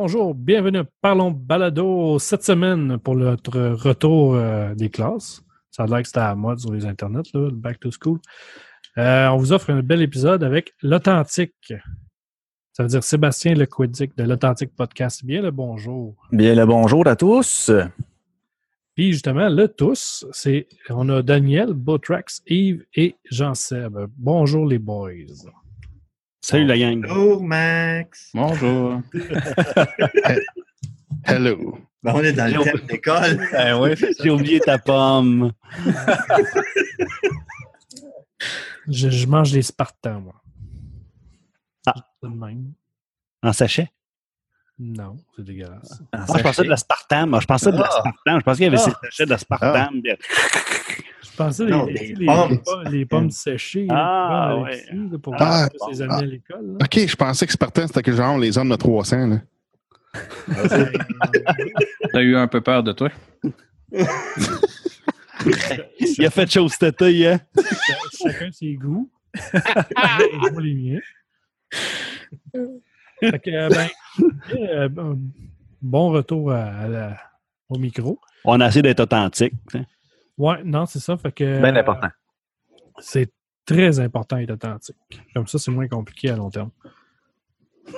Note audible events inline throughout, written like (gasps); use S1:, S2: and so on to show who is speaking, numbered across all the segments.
S1: Bonjour, bienvenue à Parlons Balado cette semaine pour notre retour euh, des classes. Ça a l'air que c'était à la mode sur les internets, là, le Back to School. Euh, on vous offre un bel épisode avec l'Authentique. Ça veut dire Sébastien Lequidic de l'Authentique Podcast. Bien le bonjour.
S2: Bien le bonjour à tous.
S1: Puis justement, le tous, c'est on a Daniel, Botrax, Yves et Jean-Seb. Bonjour les boys.
S3: Salut la gang.
S4: Bonjour Max.
S3: Bonjour. (laughs)
S5: Hello.
S4: Ben, on est dans le thème d'école.
S3: Ben ouais, j'ai oublié ta pomme.
S1: Je, je mange des Spartans, moi.
S3: Ah.
S1: De même.
S3: En sachet?
S1: Non, c'est dégueulasse.
S3: Ah, je pensais de l'aspartame. Moi, Je pensais de
S4: Ah.
S3: l'aspartame. Je pensais qu'il y avait
S1: Ah.
S3: ces sachets d'aspartame.
S1: Je pensais les,
S4: Non,
S1: les,
S4: pommes.
S1: les pommes, les pommes séchées.
S3: Ah,
S1: là,
S3: ouais.
S1: Là, pour
S5: Ah,
S1: que ses amis à l'école. là.
S5: OK, je pensais que Spartan, c'était que genre les hommes de 300. Là. (laughs)
S6: T'as eu un peu peur de toi?
S3: Il a fait chose tété, hein?
S1: Chacun ses goûts. (laughs) Et moi, les miens. Fait que, euh, (laughs) euh, bon- retour à, à la- au micro.
S3: On a essayé d'être authentique.
S1: Ouais, non, c'est ça. Fait que,
S2: Bien important.
S1: c'est très important d'être authentique. Comme ça, c'est moins compliqué à long terme.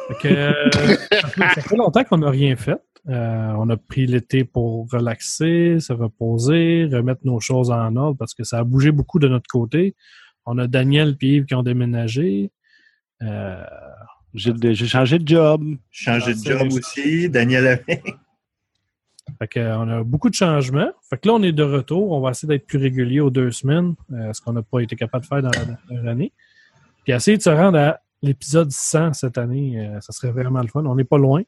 S1: Fait que, euh, ça, (laughs) fait, ça fait longtemps qu'on n'a rien fait. Euh, on a pris l'été pour relaxer, se reposer, remettre nos choses en ordre parce que ça a bougé beaucoup de notre côté. On a Daniel et Yves qui ont déménagé. Euh,
S3: J'ai j'ai changé de job.
S4: Changer de
S1: Ah,
S4: job aussi. Daniel avait. (laughs)
S1: Fait que, euh, on a beaucoup de changements. Fait que là, on est de retour. On va essayer d'être plus régulier aux deux semaines, euh, ce qu'on n'a pas été capable de faire dans la dernière année. Puis essayer de se rendre à l'épisode 100 cette année, euh, ça serait vraiment le fun. On n'est pas loin.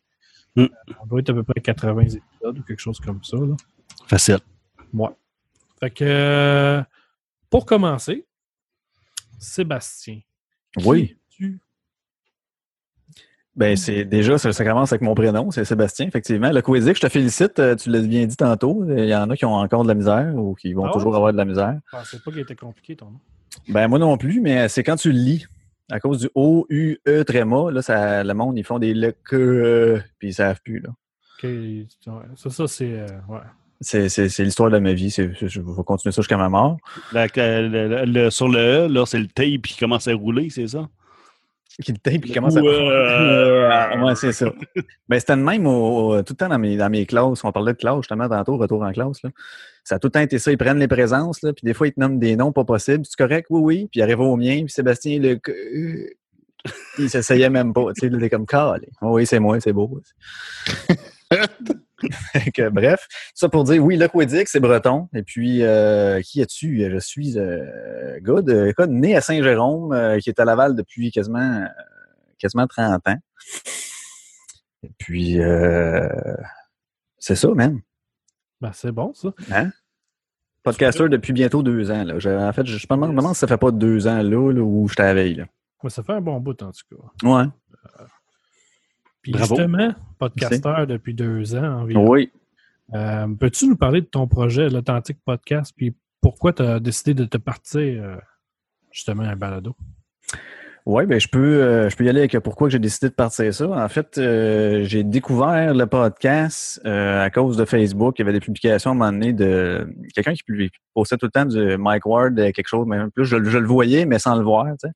S3: Mm.
S1: Euh, on doit être à peu près 80 épisodes ou quelque chose comme ça. Là.
S3: Facile.
S1: Fait que, euh, pour commencer, Sébastien.
S2: Oui. Ben, c'est déjà, ça, ça commence avec mon prénom, c'est Sébastien, effectivement. Le Quizic, je te félicite, euh, tu l'as bien dit tantôt. Il y en a qui ont encore de la misère ou qui vont
S1: Ah ouais?
S2: toujours avoir de la misère.
S1: Je pensais pas qu'il était compliqué ton nom.
S2: Ben, moi non plus, mais c'est quand tu le lis. À cause du O-U-E tréma, là, ça, le monde, ils font des le que, euh, puis ils savent plus, là.
S1: Ok, ouais, Ça, ça c'est. euh, ouais.
S2: C'est, c'est, c'est l'histoire de ma vie. C'est, je vais continuer ça jusqu'à ma mort.
S3: La- sur le E, là, c'est le tape qui commence à rouler, c'est ça?
S2: Qui le tape, puis commence à.
S3: Ouais. (laughs)
S2: ouais, c'est ça. Ben, c'était le même au- au- tout le temps dans mes, dans mes classes. On parlait de classe justement tantôt, retour en classe. Là. Ça a tout le temps été ça. Ils prennent les présences, là, puis des fois, ils te nomment des noms pas possibles. C'est correct? Oui, oui. Puis ils arrivent au mien, puis Sébastien, le. Il s'essayait même pas. Tu sais, il était comme calé. Oui, c'est moi, c'est beau. (laughs) (laughs) Que, bref, ça pour dire, oui, le Quédic, c'est breton. Et puis, euh, qui es-tu? Je suis euh, gars, de, gars né à Saint-Jérôme, euh, qui est à Laval depuis quasiment, euh, quasiment 30 ans. Et puis, euh, c'est ça, même.
S1: Ben, c'est bon, ça.
S2: Podcaster depuis bientôt deux ans. Là. Je- en fait, je, je me demande- si ça fait pas deux ans là, là où. Là.
S1: Ouais, ça fait un bon bout, en tout cas.
S2: Ouais.
S1: Puis
S3: Bravo.
S1: justement, podcasteur depuis deux ans environ.
S2: Oui.
S1: Euh, Peux-tu nous parler de ton projet, l'Authentique Podcast, puis pourquoi tu as décidé de te partir euh, justement à un balado?
S2: Oui, ben je peux euh, je peux y aller avec pourquoi j'ai décidé de partir ça. En fait, euh, j'ai découvert le podcast euh, à cause de Facebook. Il y avait des publications à un moment donné de quelqu'un qui postait tout le temps du Mike Ward quelque chose, mais plus je, je le voyais, mais sans le voir. tu sais.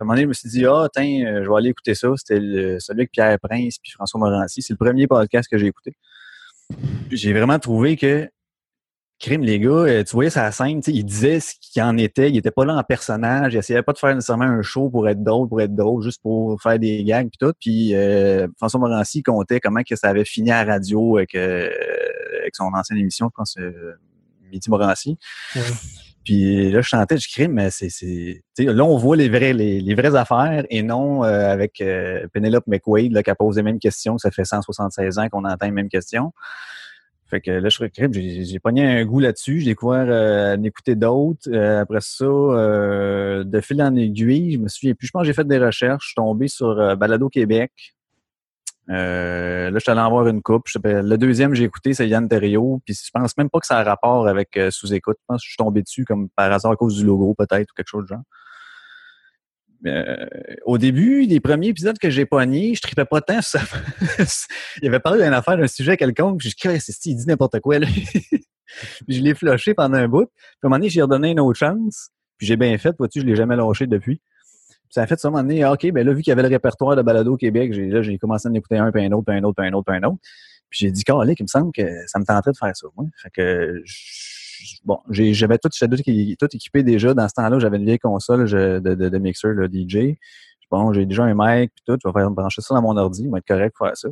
S2: Un moment donné, je me suis dit, ah, tiens, euh, je vais aller écouter ça. C'était celui avec Pierre Prince puis François Morancy. C'est le premier podcast que j'ai écouté. J'ai vraiment trouvé que crime, les gars, euh, tu voyais sa scène, il disait ce qu'il en était, il était pas là en personnage, il essayait pas de faire nécessairement un show pour être drôle, pour être drôle, juste pour faire des gags puis tout. Puis euh, François Morancy comptait comment que ça avait fini à la radio avec, son ancienne émission, je pense, Midi Morancy. Puis là, je chantais, je crie, mais c'est, là, on voit les vrais, les, les vraies affaires et non euh, avec euh, Penelope McQuaid, là, qui a posé les mêmes questions, ça fait 176 ans qu'on entend les mêmes questions. Fait que là, je suis j'ai, j'ai pogné un goût là-dessus, j'ai découvert euh, en écouter d'autres. Euh, après ça, euh, de fil en aiguille, je me souviens plus, je pense que j'ai fait des recherches, je suis tombé sur euh, Balado Québec. Euh, là, je suis allé en voir une coupe. Le deuxième, j'ai écouté, c'est Yann Terriot. Puis je pense même pas que ça a rapport avec euh, sous-écoute. Je pense que je suis tombé dessus comme par hasard à cause du logo, peut-être, ou quelque chose de genre. euh, au début, les premiers épisodes que j'ai pognés, je tripais pas tant sur ça. (laughs) il avait parlé d'une affaire, d'un sujet quelconque, puis je dis, c'est il dit n'importe quoi, là. (laughs) je l'ai flushé pendant un bout. Puis à un moment donné, j'ai redonné une autre chance. Puis j'ai bien fait, vois-tu, je l'ai jamais lâché depuis. Ça a fait ça un moment donné, ah, OK, ben là, vu qu'il y avait le répertoire de balado au Québec, j'ai, là, j'ai commencé à en écouter un, puis un autre, puis un autre, puis un autre, puis un autre. Puis j'ai dit, Carlick, il me semble que ça me tenterait de faire ça, moi. Fait que, bon, j'avais tout, tout, équipé déjà. Dans ce temps-là, j'avais une vieille console de, de, de mixeur, le DJ. Bon, j'ai déjà un mic, puis tout. Je vais faire brancher ça dans mon ordi. Il va être correct pour faire ça.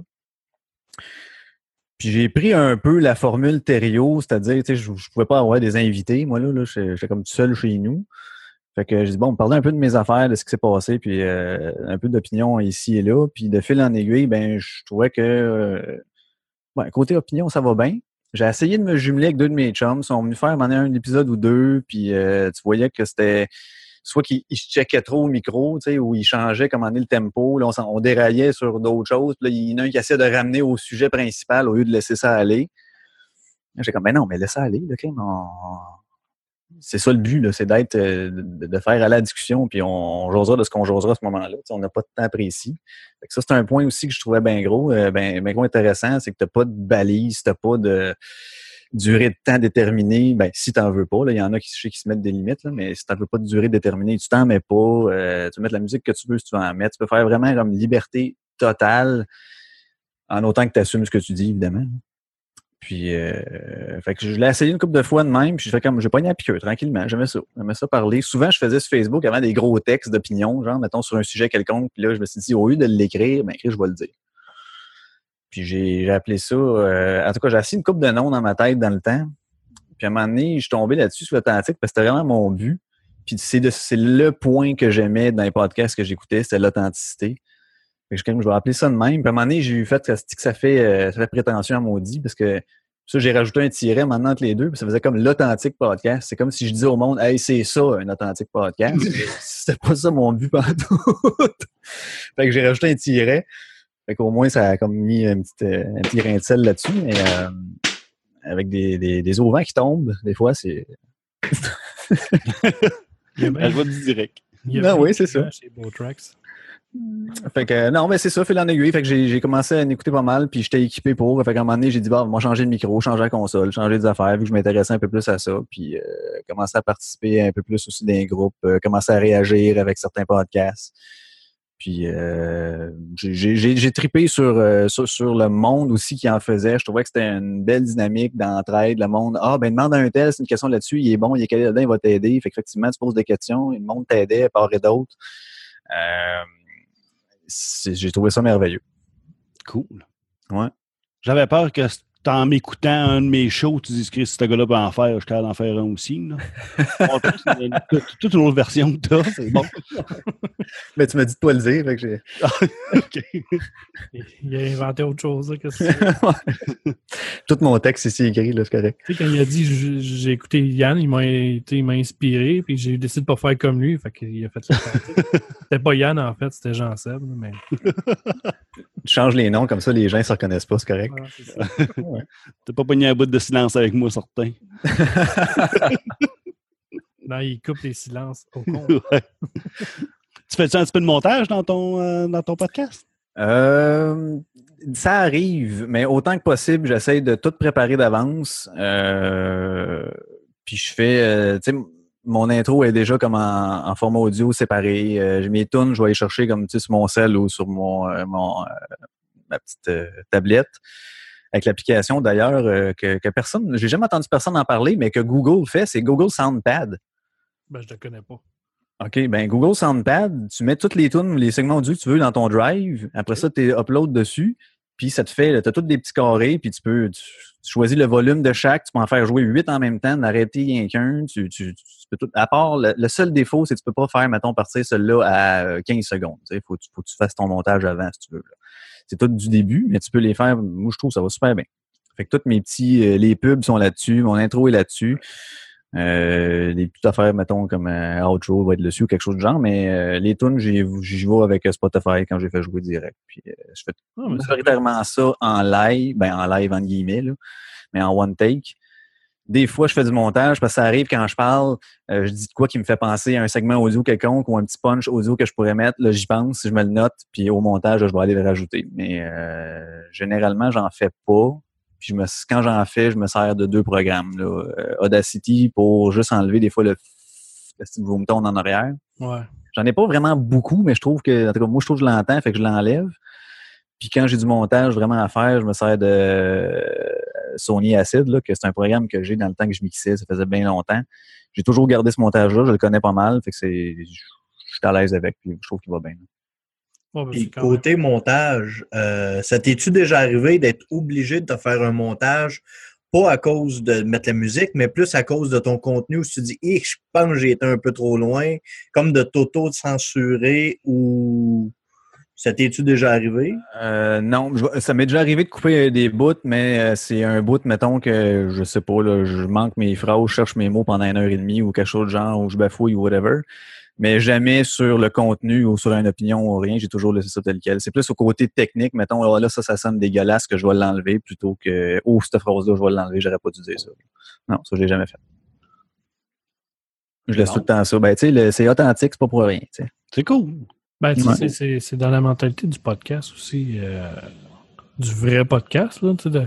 S2: Puis j'ai pris un peu la formule Thériault, c'est-à-dire, tu sais, je, je pouvais pas avoir des invités. Moi, là, là j'étais comme tout seul chez nous. Fait que j'ai dit, bon, parler un peu de mes affaires, de ce qui s'est passé, puis euh, un peu d'opinion ici et là. Puis de fil en aiguille, ben, je trouvais que, euh, côté opinion, ça va bien. J'ai essayé de me jumeler avec deux de mes chums. Ils sont venus faire m'en un épisode ou deux, puis euh, tu voyais que c'était soit qu'ils ils se checkaient trop au micro, tu sais, ou ils changeaient comment est le tempo. Là, on, déraillait sur d'autres choses. Puis là, il y en a un qui essayait de ramener au sujet principal au lieu de laisser ça aller. J'ai comme, ben non, mais laisse ça aller, là, C'est ça le but, c'est d'être, euh, de, faire aller la discussion, puis on, on de ce qu'on jasera à ce moment-là. Tu on n'a pas de temps précis. Ça, c'est un point aussi que je trouvais bien gros, euh, ben, ben gros intéressant, c'est que t'as pas de balise, t'as pas de durée de temps déterminée. Ben, si t'en veux pas, il y en a qui, qui se mettent des limites, là, mais si t'en veux pas de durée déterminée, tu t'en mets pas, euh, tu peux mettre la musique que tu veux si tu veux en mettre. Tu peux faire vraiment comme liberté totale, en autant que tu assumes ce que tu dis, évidemment. Puis, euh, que je l'ai essayé une couple de fois de même, puis je fais comme, j'ai pogné à piqueur, tranquillement, j'aimais ça, j'aimais ça parler. Souvent, je faisais sur Facebook avant des gros textes d'opinion, genre, mettons, sur un sujet quelconque, puis là, je me suis dit, au lieu de l'écrire, ben, écrire, je vais le dire. Puis j'ai appelé ça, euh, en tout cas, j'ai assis une coupe de noms dans ma tête dans le temps. Puis à un moment donné, je suis tombé là-dessus sur l'authentique parce que c'était vraiment mon but. Puis c'est le point que j'aimais dans les podcasts que j'écoutais, c'était l'authenticité. Fait que je, je vais appeler ça de même. Puis à un moment donné, j'ai eu fait que ça fait, euh, ça fait prétention à maudit? Parce que ça, j'ai rajouté un tiret maintenant entre les deux, puis ça faisait comme l'authentique podcast. C'est comme si je disais au monde, hey, c'est ça, un authentique podcast. (laughs) C'était pas ça mon but partout. (laughs) fait que j'ai rajouté un tiret. Fait qu'au moins, ça a comme mis un petit, euh, un petit grain de sel là-dessus. Mais euh, avec des, des, des auvents qui tombent, des fois, c'est. (laughs)
S3: Elle va du direct.
S1: il y a
S2: Ben oui, c'est ça.
S1: Chez.
S2: Fait que euh, non, mais c'est ça, fil en aiguille. Fait que j'ai commencé à en écouter pas mal, puis j'étais équipé pour. Fait qu'à un moment donné, j'ai dit, bah, moi, changer le micro, changer la console, changer des affaires, vu que je m'intéressais un peu plus à ça, puis euh, commencer à participer un peu plus aussi dans les groupes, euh, commencer à réagir avec certains podcasts. Puis euh, j'ai- tripé sur, euh, sur, sur le monde aussi qui en faisait. Je trouvais que c'était une belle dynamique d'entraide. Le monde, ah, ben demande à un tel, c'est une question là-dessus, il est bon, il est calé là-dedans, il va t'aider. Fait qu'effectivement, tu poses des questions, le monde t'aidait, part et d'autre. Euh, j'ai trouvé ça merveilleux.
S3: Cool.
S2: Ouais.
S3: J'avais peur que en m'écoutant un de mes shows, tu dises que ce gars-là peut en faire, je suis d'en faire un aussi. En (laughs) toute- toute une autre version que t'as, c'est bon. (laughs)
S2: Mais tu m'as dit de pas le dire, fait que j'ai. (laughs)
S3: OK.
S1: Il a inventé autre chose.
S2: Tout mon texte ici écrit, là, c'est correct.
S1: Tu sais, quand il a dit j'ai écouté Yann, il m'a été- il m'a inspiré, puis j'ai décidé de pas faire comme lui, fait qu'il a fait ça. c'était pas Yann en fait, c'était Jean Seb, mais
S2: Tu changes les noms, comme ça les gens ne se reconnaissent pas, c'est correct.
S1: ouais, c'est ça.
S3: T'as pas pogné un bout de silence avec moi, certain. (laughs)
S1: Non, il coupe les silences au (laughs) con.
S3: Ouais. Tu fais-tu un petit peu de montage dans ton, euh, dans ton podcast?
S2: Euh, ça arrive, mais autant que possible, j'essaie de tout préparer d'avance. Euh, puis je fais, euh, tu sais, mon intro est déjà comme en, en format audio séparé. Euh, j'ai mes tunes, je vais aller chercher comme tu sais, sur mon cell ou sur mon, euh, mon euh, ma petite euh, tablette. Avec l'application d'ailleurs euh, que, que personne, j'ai jamais entendu personne en parler, mais que Google fait, c'est Google Soundpad.
S1: Ben, je te connais pas.
S2: OK, ben Google Soundpad, tu mets toutes les tunes, les segments audio que tu veux dans ton drive. Après ça, tu upload dessus. Puis ça te fait, tu as tous des petits carrés, puis tu peux, tu, tu choisis le volume de chaque, tu peux en faire jouer huit en même temps, n'arrêter rien qu'un. Tu, tu, peux tout, à part, le, le seul défaut, c'est que tu peux pas faire, mettons, partir celui-là à euh, 15 secondes. Il faut, faut que tu fasses ton montage avant, si tu veux. là. C'est tout du début, mais tu peux les faire. Moi, je trouve que ça va super bien. Fait que toutes mes petits, euh, les pubs sont là-dessus, mon intro est là-dessus. Euh, les petites affaires, mettons, comme euh, outro va être dessus ou quelque chose de genre, mais euh, les tunes, j'y j'y vais avec euh, Spotify quand j'ai fait jouer direct. Puis euh, je fais
S1: Ah,
S2: majoritairement ça en live, ben en live en guillemets, là, mais en one take. Des fois, je fais du montage parce que ça arrive quand je parle, euh, je dis de quoi qui me fait penser à un segment audio quelconque ou un petit punch audio que je pourrais mettre. Là, j'y pense, je me le note, puis au montage, je vais aller le rajouter. Mais euh, généralement, j'en fais pas. Puis je me, quand j'en fais, je me sers de deux programmes. Là. Euh, Audacity pour juste enlever des fois le, le petit vomiton en arrière.
S1: Ouais.
S2: J'en ai pas vraiment beaucoup, mais je trouve que, en tout cas, moi, je trouve que je l'entends, fait que je l'enlève. Puis quand j'ai du montage vraiment à faire, je me sers de euh, Sony Acid, là, que c'est un programme que j'ai dans le temps que je mixais, ça faisait bien longtemps. J'ai toujours gardé ce montage-là, je le connais pas mal, fait que c'est, je je suis à l'aise avec, puis je trouve qu'il va bien.
S1: Ben, même-
S4: côté montage, euh, ça t'es-tu déjà arrivé d'être obligé de te faire un montage, pas à cause de mettre la musique, mais plus à cause de ton contenu où tu te dis, je pense que j'ai été un peu trop loin, comme de t'auto-censurer ou ça t'es-tu déjà arrivé?
S2: Euh, non, je- ça m'est déjà arrivé de couper des bouts, mais euh, c'est un bout, mettons que je sais pas, là, je manque mes phrases, je cherche mes mots pendant une heure et demie ou quelque chose de genre, ou je bafouille ou whatever. Mais jamais sur le contenu ou sur une opinion ou rien, j'ai toujours laissé ça tel quel. C'est plus au côté technique, mettons, là, là, ça, ça sonne dégueulasse que je vais l'enlever plutôt que, oh, cette phrase-là, je vais l'enlever, j'aurais pas dû dire ça. Non, ça, je l'ai jamais fait. Je laisse
S3: Non.
S2: tout le temps ça. Ben, tu sais, c'est authentique, c'est pas pour rien, tu sais.
S3: C'est cool.
S1: Ben,
S2: Ouais.
S1: c'est- dans la mentalité du podcast aussi, euh, du vrai podcast, là, de,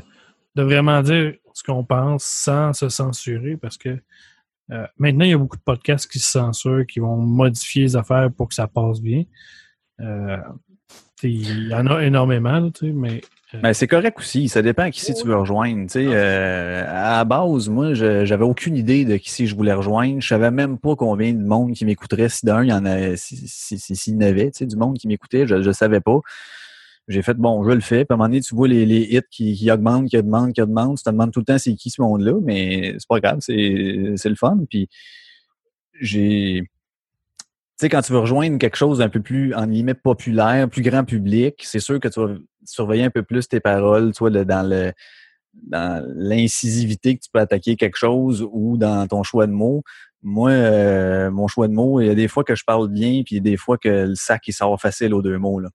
S1: de vraiment dire ce qu'on pense sans se censurer parce que euh, maintenant, il y a beaucoup de podcasts qui se censurent, qui vont modifier les affaires pour que ça passe bien. Euh, il y en a énormément, là, tu sais, mais
S2: Ben, c'est correct aussi. Ça dépend à qui si tu veux rejoindre. Tu sais, euh, à la base, moi, je- j'avais aucune idée de qui si je voulais rejoindre. Je savais même pas combien de monde qui m'écouterait. Si d'un, il y en a, si, si, si- s'il y en avait, tu sais, du monde qui m'écoutait, je, je savais pas. J'ai fait, bon, je le fais. Puis à un moment donné, tu vois les, les hits qui, qui augmentent, qui augmentent, qui augmentent. Tu te demandes tout le temps c'est qui ce monde-là, mais c'est pas grave, c'est c'est le fun. Puis j'ai... Tu sais, quand tu veux rejoindre quelque chose d'un peu plus, en guillemets, populaire, plus grand public, c'est sûr que tu vas surveiller un peu plus tes paroles, le- dans dans l'incisivité que tu peux attaquer quelque chose ou dans ton choix de mots. Moi, euh, mon choix de mots, il y a des fois que je parle bien, puis il y a des fois que le sac, il sort facile aux deux mots. Là.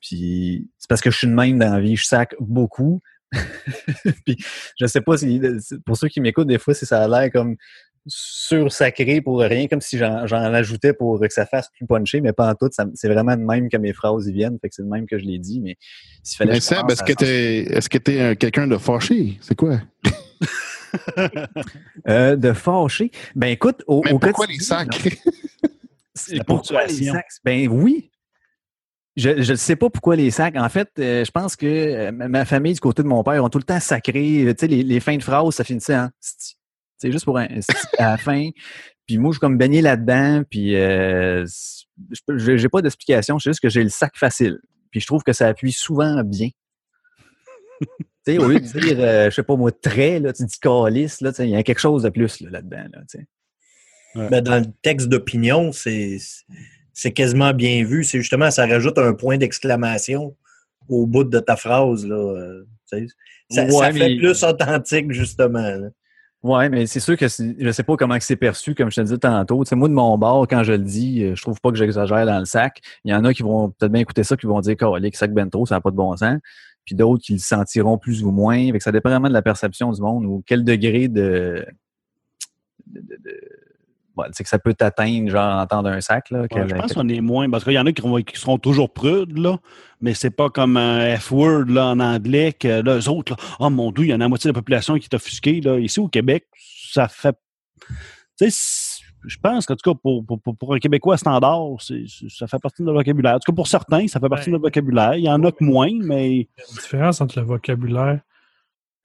S2: Puis c'est parce que je suis de même dans la vie, je sac beaucoup. (laughs) puis je sais pas si pour ceux qui m'écoutent, des fois, si ça a l'air comme sur-sacré pour rien, comme si j'en j'en ajoutais pour que ça fasse plus punché, mais pas en tout. C'est vraiment de même que mes phrases y viennent. Fait que c'est de même que je l'ai dit. Mais s'il fallait
S5: Mais Seb, est-ce que t'es est-ce que t'es un- quelqu'un de fâché? C'est quoi? (laughs)
S2: Euh, de fâché? Ben écoute, au,
S5: Mais
S2: au
S5: pourquoi les sacs? (laughs)
S2: Pourquoi les
S3: ponctuation.
S2: sacs? Ben oui. Je ne sais pas pourquoi les sacs. En fait, euh, je pense que euh, ma famille, du côté de mon père, ont tout le temps sacré. Tu sais, les, les fins de phrases, ça finissait en sti. C'est juste pour un à la fin. Puis moi, je suis comme baigné là-dedans. Puis euh, j'ai pas d'explication. C'est juste que j'ai le sac facile. Puis je trouve que ça appuie souvent bien. tu sais, au lieu de (laughs) dire, euh, je sais pas moi, très, là, tu dis calice, là, il y a quelque chose de plus là, là-dedans. Là, tu sais.
S4: Ben, dans le texte d'opinion, c'est c'est quasiment bien vu. C'est justement, ça rajoute un point d'exclamation au bout de ta phrase. Là. euh, ça,
S2: Ouais,
S4: ça fait
S2: mais-
S4: plus authentique, justement. là.
S2: Ouais, mais c'est sûr que je sais pas comment c'est perçu, comme je te disais tantôt. Tu sais, moi, de mon bord, quand je le dis, euh, je trouve pas que j'exagère dans le sac. Il y en a qui vont peut-être bien écouter ça, qui vont dire que sac bento, ça n'a pas de bon sens. Puis d'autres qui le sentiront plus ou moins. Fait que ça dépend vraiment de la perception du monde ou quel degré de. de, de- de- ouais, tu sais, que ça peut t'atteindre, genre, entendre un sac. Là,
S3: Ouais, je pense qu'on est moins. Parce qu'il y en a qui, vont- qui seront toujours prudes, là, mais c'est pas comme un F-word là, en anglais que là, eux autres, là, oh mon Dieu, il y en a la moitié de la population qui est offusquée. Là. Ici au Québec, ça fait. Tu sais, je pense qu'en tout cas, pour, pour, un Québécois standard, ça fait partie de notre vocabulaire. En tout cas, pour certains, ça fait partie de notre vocabulaire. Il y en a que moins, mais
S1: il y a une différence entre le vocabulaire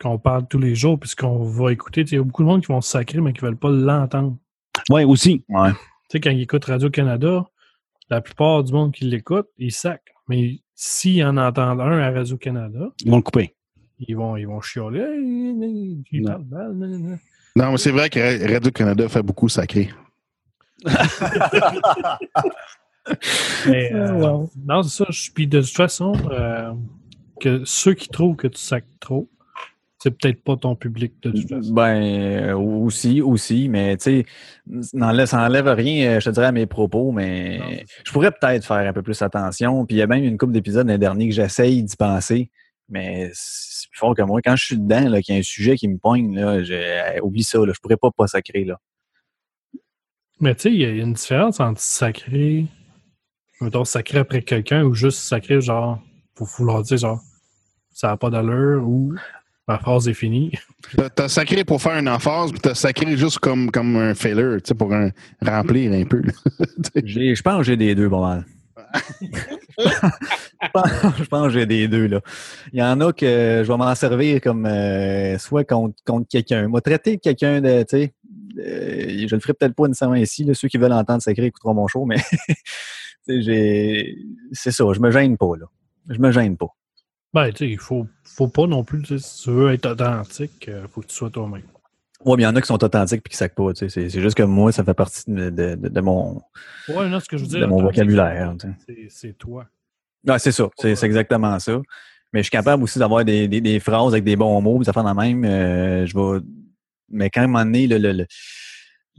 S1: qu'on parle tous les jours puis ce qu'on va écouter. Il y a beaucoup de monde qui vont se sacrer, mais qui ne veulent pas l'entendre.
S3: Ouais, aussi.
S2: Ouais.
S1: Tu sais, quand ils écoutent Radio-Canada, la plupart du monde qui l'écoute, ils sacrent. Mais s'ils en entendent un à Radio-Canada,
S3: Ils vont le couper.
S1: ils vont, ils vont il
S3: Non.
S1: parle mal, nan, nan, nan.
S5: Non, mais c'est vrai que Ra- Radio-Canada fait beaucoup sacré. (laughs)
S1: Mais, euh, Non, c'est ça. je- Puis de toute façon, euh, que ceux qui trouvent que tu sacres trop, c'est peut-être pas ton public de toute façon.
S2: Ben, aussi, aussi, mais tu sais, ça n'enlève rien, euh, je te dirais, à mes propos, mais
S1: Non,
S2: je pourrais peut-être faire un peu plus attention. Puis il y a même une couple d'épisodes l'année dernier que j'essaye d'y penser. Mais c'est plus fort que moi. Quand je suis dedans, qu'il y a un sujet qui me poigne, là, je- oublie ça, là, je pourrais pas pas sacrer, là.
S1: Mais tu sais, il y a une différence entre sacrer, mettons, sacrer après quelqu'un ou juste sacrer, genre, pour vouloir dire, genre, ça n'a pas d'allure ou ma phrase est finie.
S5: T'as- sacré pour faire une emphase, puis t'as sacré juste comme, comme un failure, tu sais, pour un- remplir un peu. (laughs)
S2: Je pense que j'ai des deux, pas mal. (laughs) je pense- que j'ai des deux, là. Il y en a que je vais m'en servir comme euh, soit contre, contre quelqu'un. Moi, traiter quelqu'un de, tu sais, euh, je le ferai peut-être pas nécessairement ici, là, ceux qui veulent entendre sacré écouteront mon show, mais (laughs) c'est ça, je me gêne pas, là. Je me gêne pas.
S1: Ben, tu sais, il faut, faut pas non plus, si tu veux être authentique, il faut que tu sois toi-même.
S2: Ouais, mais il y en a qui sont authentiques puis qui sacent pas. C'est, c'est juste que moi, ça fait partie de, de- de- de mon,
S1: Ouais, non, ce que je veux dire.
S2: de mon vocabulaire,
S1: c'est- C'est toi.
S2: Ouais, c'est ça. C'est, c'est exactement ça. Mais je suis capable aussi d'avoir des, des, des phrases avec des bons mots, des affaires dans la même. euh, je vais. Mais quand à un moment donné, le, le, le-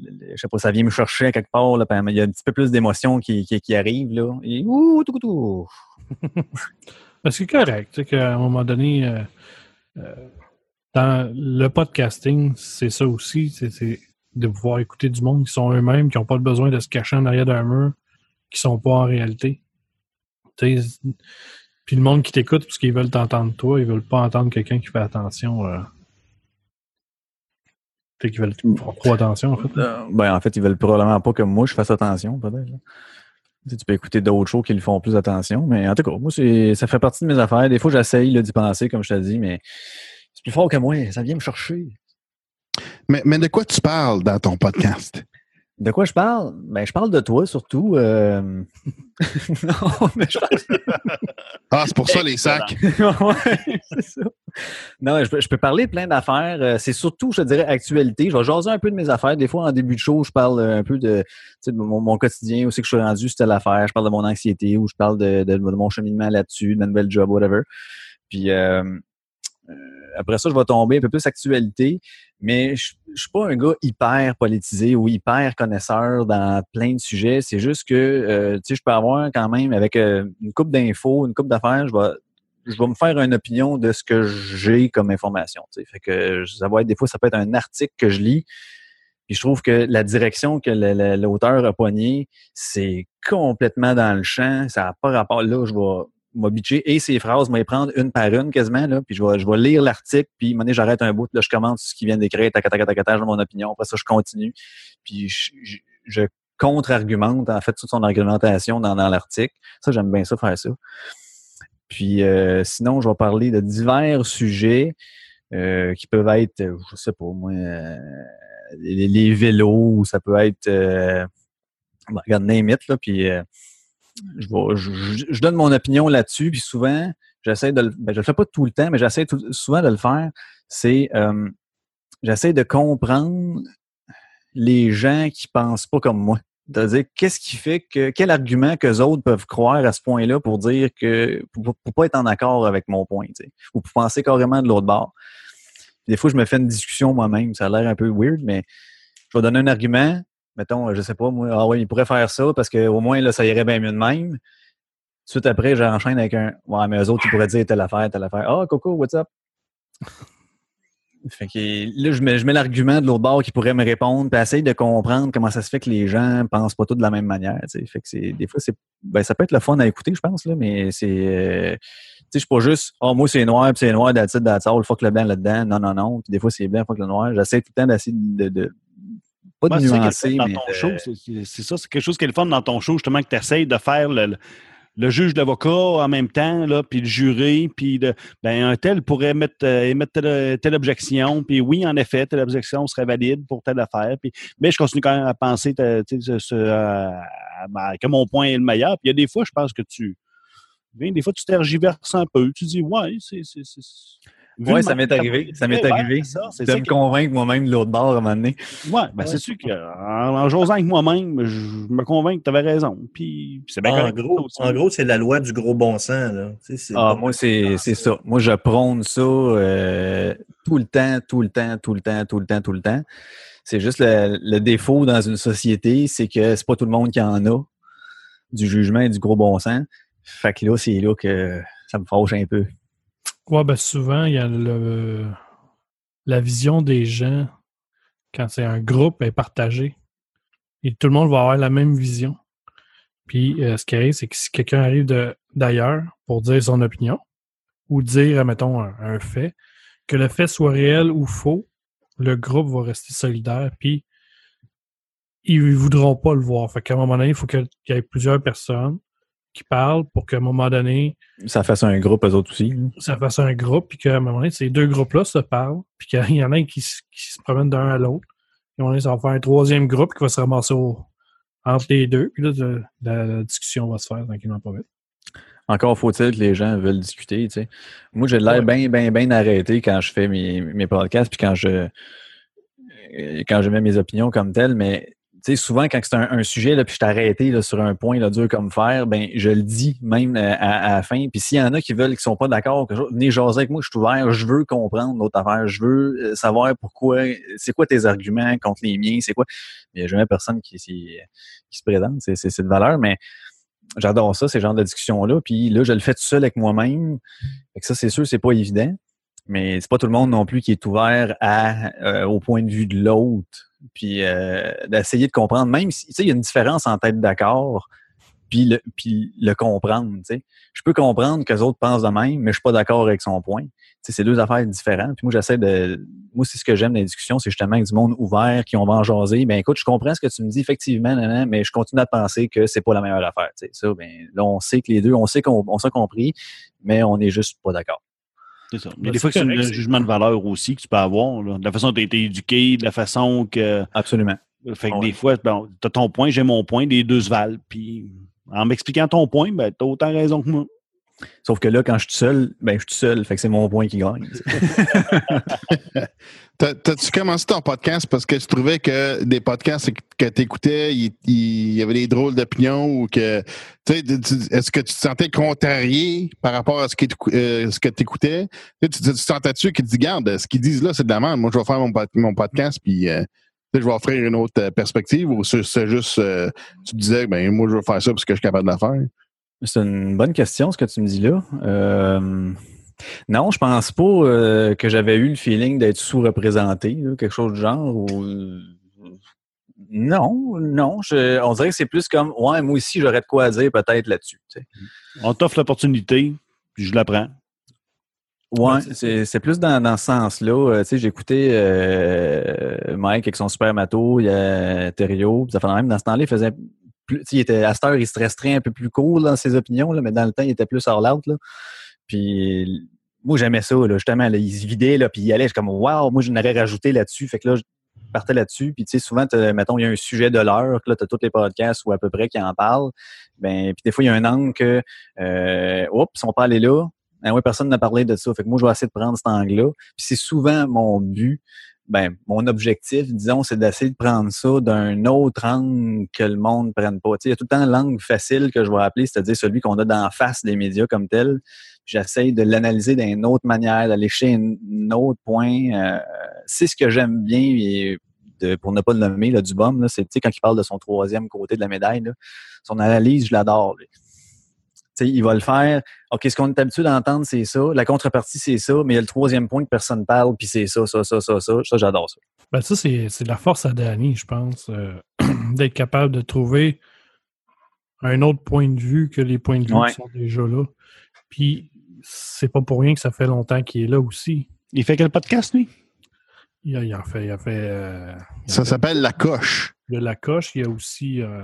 S2: le- je sais pas, ça vient me chercher à quelque part, là, il y a un petit peu plus d'émotion qui, qui, qui arrive, là. Et ouh, tout, tout, tout. (laughs)
S1: Ben, c'est correct, tu sais, qu'à un moment donné, euh, euh, dans le podcasting, c'est ça aussi, c'est- de pouvoir écouter du monde qui sont eux-mêmes, qui n'ont pas besoin de se cacher en arrière d'un mur, qui sont pas en réalité. Tu sais, Puis le monde qui t'écoute, parce qu'ils veulent t'entendre toi, ils veulent pas entendre quelqu'un qui fait attention. Euh, tu sais, qui veulent faire trop attention, en fait.
S2: Euh, Ben, en fait, ils veulent probablement pas que moi je fasse attention, peut-être. Tu peux écouter d'autres shows qui le font plus attention, mais en tout cas, moi, ça fait partie de mes affaires. Des fois, j'essaye d'y penser, comme je te dis, mais c'est plus fort que moi. Ça vient me chercher.
S5: Mais, mais de quoi tu parles dans ton podcast? (laughs)
S2: De quoi je parle? Ben, je parle de toi surtout. euh, (laughs) non, mais je parle-
S5: Ah, c'est pour ça les sacs. (laughs)
S2: Ouais, c'est ça. Non, je peux, parler plein d'affaires. Euh, C'est surtout, je dirais, actualité. Je vais jaser un peu de mes affaires. Des fois, en début de show, je parle euh, un peu de, mon, quotidien, où c'est que je suis rendu, c'était l'affaire. Je parle de mon anxiété, ou je parle de, mon cheminement là-dessus, de ma nouvelle job, whatever. Puis euh, après ça, je vais tomber un peu plus actualité. Mais je, je suis pas un gars hyper politisé ou hyper connaisseur dans plein de sujets. C'est juste que, je peux avoir quand même, avec une coupe d'infos, une coupe d'affaires, je vais je vais me faire une opinion de ce que j'ai comme information. tu sais. Fait que ça va être des fois, ça peut être un article que je lis. Puis je trouve que la direction que l'auteur a poignée, c'est complètement dans le champ. Ça n'a pas rapport. Là, je vais m'habituer et ces phrases, vais les prendre une par une quasiment. Là, puis je vais, je vais lire l'article, puis à j'arrête un bout, là, je commente ce qu'il vient d'écrire, tac, tac, tac, tac, mon opinion. Après ça, je continue. Puis je, je- je contre-argumente, en fait, toute son argumentation dans, dans l'article. Ça, j'aime bien ça, faire ça. Puis euh, sinon, je vais parler de divers sujets euh, qui peuvent être, euh, je sais pas moi, les, vélos, ou ça peut être, ben, regarde, name it, là, puis je, donne mon opinion là-dessus, puis souvent, j'essaie de le, ben, je le fais pas tout le temps, mais j'essaie souvent de le faire, c'est, j'essaie de comprendre les gens qui pensent pas comme moi. C'est-à-dire, qu'est-ce qui fait que, quel argument que les autres peuvent croire à ce point-là pour dire que, pour, pas être en accord avec mon point, tu sais, ou pour penser carrément de l'autre bord? Des fois, je me fais une discussion moi-même, ça a l'air un peu weird, mais je vais donner un argument, mettons, je sais pas, moi, ah ouais, il pourrait faire ça parce qu'au moins, là, ça irait bien mieux de même. Suite après, j'enchaîne avec un, ouais, mais eux autres, ils pourraient dire telle affaire, telle affaire. Ah, Coco, what's up? Fait que là, je mets, je mets l'argument de l'autre bord qui pourrait me répondre, puis essaye de comprendre comment ça se fait que les gens pensent pas tous de la même manière. tu sais. Fait que c'est des fois, c'est ben, ça peut être le fun à écouter, je pense, là, mais c'est. euh, tu sais, je suis pas juste Ah, moi c'est noir, puis c'est noir, that's all, fuck le blanc là-dedans. Non, non, non. Puis des fois, c'est blanc, fuck le noir. J'essaie tout le temps d'essayer de, de- pas de nuancer,
S3: c'est ça, c'est quelque chose qui est le fun dans ton show, justement, que tu essayes de faire le, le- juge d'avocat en même temps, là, puis le jury, puis ben, un tel pourrait mettre, euh, émettre telle, objection, puis oui, en effet, telle objection serait valide pour telle affaire, puis, mais je continue quand même à penser euh, ben, que mon point est le meilleur. Puis il y a des fois, je pense que tu. des fois, tu tergiverses un peu. Tu dis, ouais, c'est. Vu
S2: Ouais, ça m'est arrivé. Ça m'est
S3: Ouais,
S2: arrivé
S3: ça,
S2: de
S3: ça
S2: me convaincre moi-même de l'autre bord à un moment donné.
S3: Ouais, ben c'est sûr qu'en en jasant avec moi-même, je me convainc que tu avais raison. Puis, puis c'est bien
S4: En gros, en gros, c'est la loi du gros bon sens. Là. Tu sais, c'est
S2: Ah, moi, c'est c'est ça. Moi, je prône ça euh, tout le temps, tout le temps, tout le temps, tout le temps, tout le temps. C'est juste le, le défaut dans une société, c'est que c'est pas tout le monde qui en a du jugement et du gros bon sens. Fait que là, c'est là que ça me fâche un peu.
S1: Ouais, ben souvent, il y a le, la vision des gens, quand c'est un groupe, est partagée. Et tout le monde va avoir la même vision. Puis euh, ce qui arrive, c'est que si quelqu'un arrive d'ailleurs pour dire son opinion, ou dire, mettons, un, un fait, que le fait soit réel ou faux, le groupe va rester solidaire, puis ils ne voudront pas le voir. Fait qu'à un moment donné, il faut qu'il y ait plusieurs personnes qui parlent pour qu'à un moment donné,
S2: Ça fasse un groupe, eux autres aussi.
S1: ça fasse un groupe, puis qu'à un moment donné, ces deux groupes-là se parlent, puis qu'il y en a un qui, se- qui se promène d'un à l'autre. Puis à un moment donné, ça va faire un troisième groupe qui va se ramasser au- entre les deux, puis là, de- la, la discussion va se faire tranquillement pas vite.
S2: Encore faut-il que les gens veulent discuter, tu sais. Moi, j'ai l'air bien, bien, bien arrêté quand je fais mes, mes podcasts, puis quand je euh, quand je mets mes opinions comme telles, mais sais, souvent, quand c'est un, sujet, là, puis je arrêté là, sur un point là, dur comme fer, ben je le dis même euh, à, à la fin. Puis s'il y en a qui veulent, qui sont pas d'accord, venez jaser avec moi, je suis ouvert, je veux comprendre notre affaire, je veux euh, savoir pourquoi, c'est quoi tes arguments contre les miens, c'est quoi. Il n'y a jamais personne qui, qui, se présente, c'est de valeur, mais j'adore ça, ces genres de discussions-là. Puis là, je le fais tout seul avec moi-même. Fait que ça, c'est sûr, c'est pas évident. Mais c'est pas tout le monde non plus qui est ouvert à, euh, au point de vue de l'autre. Puis euh, d'essayer de comprendre, même si il y a une différence en tête d'accord, puis le, puis le comprendre. Je peux comprendre que les autres pensent de même, mais je suis pas d'accord avec son point. C'est deux affaires différentes. Puis moi, j'essaie de. Moi, c'est ce que j'aime dans les discussions, c'est justement du monde ouvert qui ont va en jaser. Ben écoute, je comprends ce que tu me dis, effectivement, nan, mais je continue à penser que c'est pas la meilleure affaire. Ça, ben, là, on sait que les deux, on sait qu'on on s'est compris, mais on n'est juste pas d'accord.
S3: C'est ça.
S1: Ben,
S3: a des fois
S1: c'est
S3: un jugement de valeur aussi que tu peux avoir. là. De la façon dont tu as été éduqué, de la façon que.
S2: Absolument.
S3: Fait que
S2: Ouais.
S3: des fois, bon, tu as ton point, j'ai mon point, les deux se valent. Puis en m'expliquant ton point, ben, tu as autant raison que moi.
S2: Sauf que là, quand je suis seul, ben, je suis seul. Fait que c'est mon point qui gagne. (laughs)
S5: T'as- T'as-tu commencé ton podcast? Parce que tu trouvais que des podcasts que tu écoutais, il, y avait des drôles d'opinions ou que. tu tu- tu- Est-ce que tu te sentais contrarié par rapport à ce que tu euh, ce que écoutais? Tu, tu, tu sentais-tu qu'ils te disent, garde, ce qu'ils disent là, c'est de la merde. Moi, je vais faire mon, pod- mon podcast, puis euh, tu je vais offrir une autre euh, perspective ou c'est c'est juste. euh, tu te disais, ben, moi, je vais faire ça parce que je suis capable de la faire?
S2: C'est une bonne question, ce que tu me dis là. Euh, non, je pense pas euh, que j'avais eu le feeling d'être sous-représenté, quelque chose du genre. Ou... Non, non. je- on dirait que c'est plus comme, ouais, moi aussi, j'aurais de quoi dire peut-être là-dessus. tu sais.
S3: On t'offre l'opportunité, puis je la prends.
S2: Ouais,
S1: c'est
S2: plus dans, dans ce sens-là. Euh, tu sais, j'écoutais euh, Mike avec son super mato, il y a Thériault, puis ça fait même dans ce temps-là, il faisait plus, il était à cette heure, il se restreint un peu plus court dans ses opinions, mais dans le temps, il était plus all out. Là. Puis moi, j'aimais ça, justement. Il se vidait, là, puis il allait, je comme Wow, moi, je n'aurais rajouté là-dessus. Fait que là, je partais là-dessus. Puis tu sais, souvent, mettons, il y a un sujet de l'heure, là, tu as tous les podcasts ou à peu près qui en parlent. Ben, puis des fois, il y a un angle que euh, oups, on peut aller là. Ben oui, personne n'a parlé de ça. Fait que moi, je vais essayer de prendre cet angle-là. Puis c'est souvent mon but, ben, mon objectif, disons, c'est d'essayer de prendre ça d'un autre angle que le monde ne prenne pas. Il y a tout le temps l'angle facile que je vais appeler, c'est-à-dire celui qu'on a d'en face des médias comme tel. J'essaye de l'analyser d'une autre manière, d'aller chez un autre point. Euh, c'est ce que j'aime bien, et de- pour ne pas le nommer, là, du bum, c'est quand il parle de son troisième côté de la médaille. Là, son analyse, je l'adore. Il va le faire. OK, ce qu'on est habitué d'entendre, c'est ça. La contrepartie, c'est ça. Mais il y a le troisième point que personne ne parle, puis c'est ça, ça, ça, ça, ça. Ça, j'adore ça.
S1: Ben, ça, c'est c'est la force à Danny, je pense, euh, (clears throat) d'être capable de trouver un autre point de vue que les points de vue
S2: Ouais.
S1: qui sont déjà là. Puis, c'est pas pour rien que ça fait longtemps qu'il est là aussi.
S3: Il fait quel podcast, lui?
S1: Il a, il fait, il a fait, euh, il a
S5: Ça s'appelle La Coche.
S1: de la coche. Il y a aussi euh,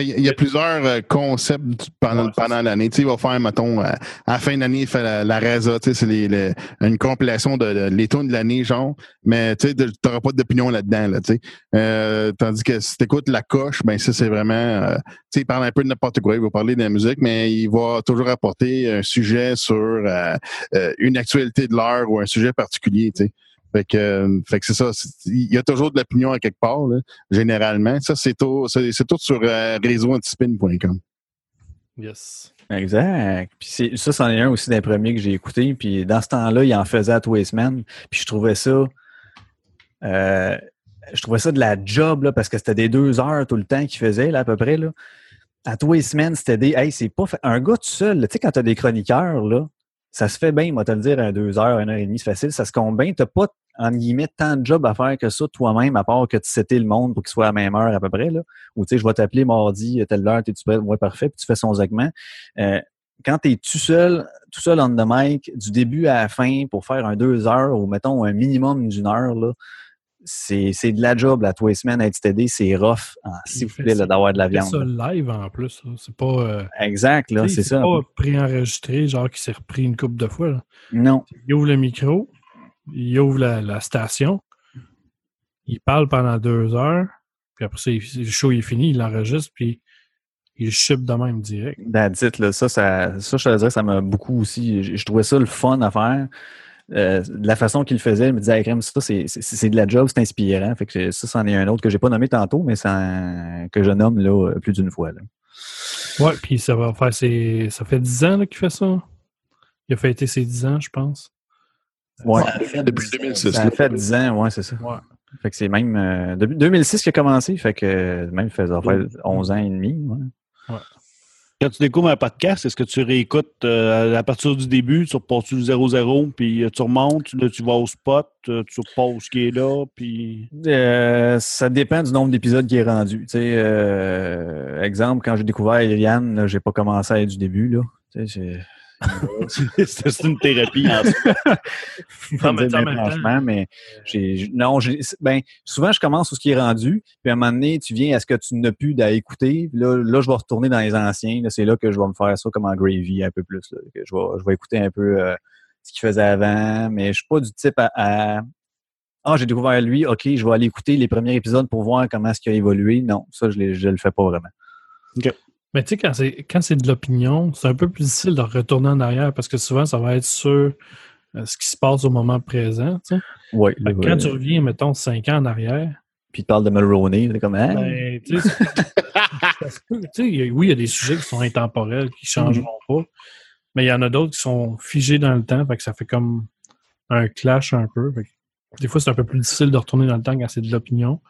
S5: Il y a- il y a plusieurs euh, concepts pendant,
S1: Ouais,
S5: pendant l'année. Tu sais, il va faire, mettons, euh, à la fin d'année, il fait la, la Reza. Tu sais, c'est les- les- une compilation de, de- les tunes de l'année, genre. Mais tu sais, de- t'auras pas d'opinion là-dedans, là, tu sais. Euh, tandis que si t'écoutes la coche, ben ça, c'est vraiment... euh, tu sais, il parle un peu de n'importe quoi. Il va parler de la musique, mais il va toujours apporter un sujet sur euh, une actualité de l'heure ou un sujet particulier, tu sais. Fait que, euh, fait que c'est ça. Il y a toujours de l'opinion à quelque part, là, généralement. Ça, c'est tout, c'est c'est tout sur euh, réseauantispin.com.
S1: yes.
S2: Exact. Puis c'est- ça, c'en est un aussi d'un premier que j'ai écouté. Puis dans ce temps-là, il en faisait à tous les semaines. Puis je trouvais ça. euh, je trouvais ça de la job, là, parce que c'était des deux heures tout le temps qu'il faisait, là, à peu près. Là. À tous les semaines, c'était des. Hey, c'est pas. fa- Un gars tout seul, tu sais, quand t'as des chroniqueurs, là, ça se fait bien, moi, te le dire, à deux heures, une heure et demie, c'est facile. Ça se compte bien. T'as pas, en guillemets, tant de job à faire que ça toi-même, à part que tu setais le monde pour qu'il soit à la même heure à peu près, là. Ou, tu sais, je vais t'appeler mardi, à telle heure, t'es-tu prêt? Ouais, parfait. Puis tu fais son segment. Euh, quand tu es tout seul, tout seul on the mic, du début à la fin, pour faire un deux heures ou mettons un minimum d'une heure, là, c'est, c'est de la job, la trois semaines à être c'est rough, hein, s'il vous
S1: ça-
S2: d'avoir de la viande.
S1: ça live en plus. C'est pas. euh,
S2: Exact, là, c'est ça.
S1: pas préenregistré, genre qui s'est repris une couple de fois. là.
S2: Non,
S1: Il ouvre le micro, il ouvre la, la station, il parle pendant deux heures, puis après ça, le show est fini, il l'enregistre, puis il ship de même direct.
S2: that's it, là, ça, ça, ça, je te dirais, ça m'a beaucoup aussi, je, je trouvais ça le fun à faire. Euh, de la façon qu'il le faisait, il me disait, hey, crème, ça, c'est, de la job, c'est inspirant. Fait que ça, c'en est un autre que j'ai pas nommé tantôt, mais que je nomme là, plus d'une fois. Là.
S1: Ouais, puis ça va faire ses. Ça fait dix ans là, qu'il fait ça. Il a fêté ses dix ans, je pense.
S2: Ouais.
S4: Ça a fait
S5: Depuis
S4: dix ans.
S5: 2006.
S2: Ça a fait 10 ans, ouais, c'est ça.
S1: Ouais.
S2: Fait que c'est même euh, depuis 2006 qu'il a commencé, fait que euh, même ça va faire 11 ans et demi. ouais.
S3: Quand tu découvres un podcast, est-ce que tu réécoutes euh, à partir du début, tu repars du 0-0, puis euh, tu remontes, là, tu vas au spot, euh, tu repars ce qui est là, puis...
S2: Euh, ça dépend du nombre d'épisodes qui est rendu. Tu euh, exemple, quand j'ai découvert là, j'ai pas commencé à être du début. Là. (laughs)
S3: C'est une thérapie en soi. (laughs)
S2: pas
S1: mais
S2: bien franchement, mais j'ai, j'ai- non, ben, souvent, je commence où ce qui est rendu, puis à un moment donné, tu viens à ce que tu n'as plus à écouter, là, là, je vais retourner dans les anciens, c'est là que je vais me faire ça comme en gravy un peu plus, là, que je vais, je vais écouter un peu euh, ce qu'il faisait avant, mais je suis pas du type à, à- ah, j'ai découvert lui, ok, je vais aller écouter les premiers épisodes pour voir comment est-ce qu'il a évolué. Non, ça, je, je le fais pas vraiment.
S1: Mais tu sais, quand c'est quand c'est de l'opinion, c'est un peu plus difficile de retourner en arrière parce que souvent, ça va être sur euh, ce qui se passe au moment présent. tu sais.
S2: Ouais,
S1: Fait que quand tu reviens, mettons, cinq ans en arrière,
S2: puis tu parles de Mulroney, t'es comme, hein?
S1: ben, tu sais, (laughs) oui, il y a des sujets qui sont intemporels, qui changeront pas, mais il y en a d'autres qui sont figés dans le temps, fait que ça fait comme un clash un peu. Des fois, c'est un peu plus difficile de retourner dans le temps quand c'est de l'opinion.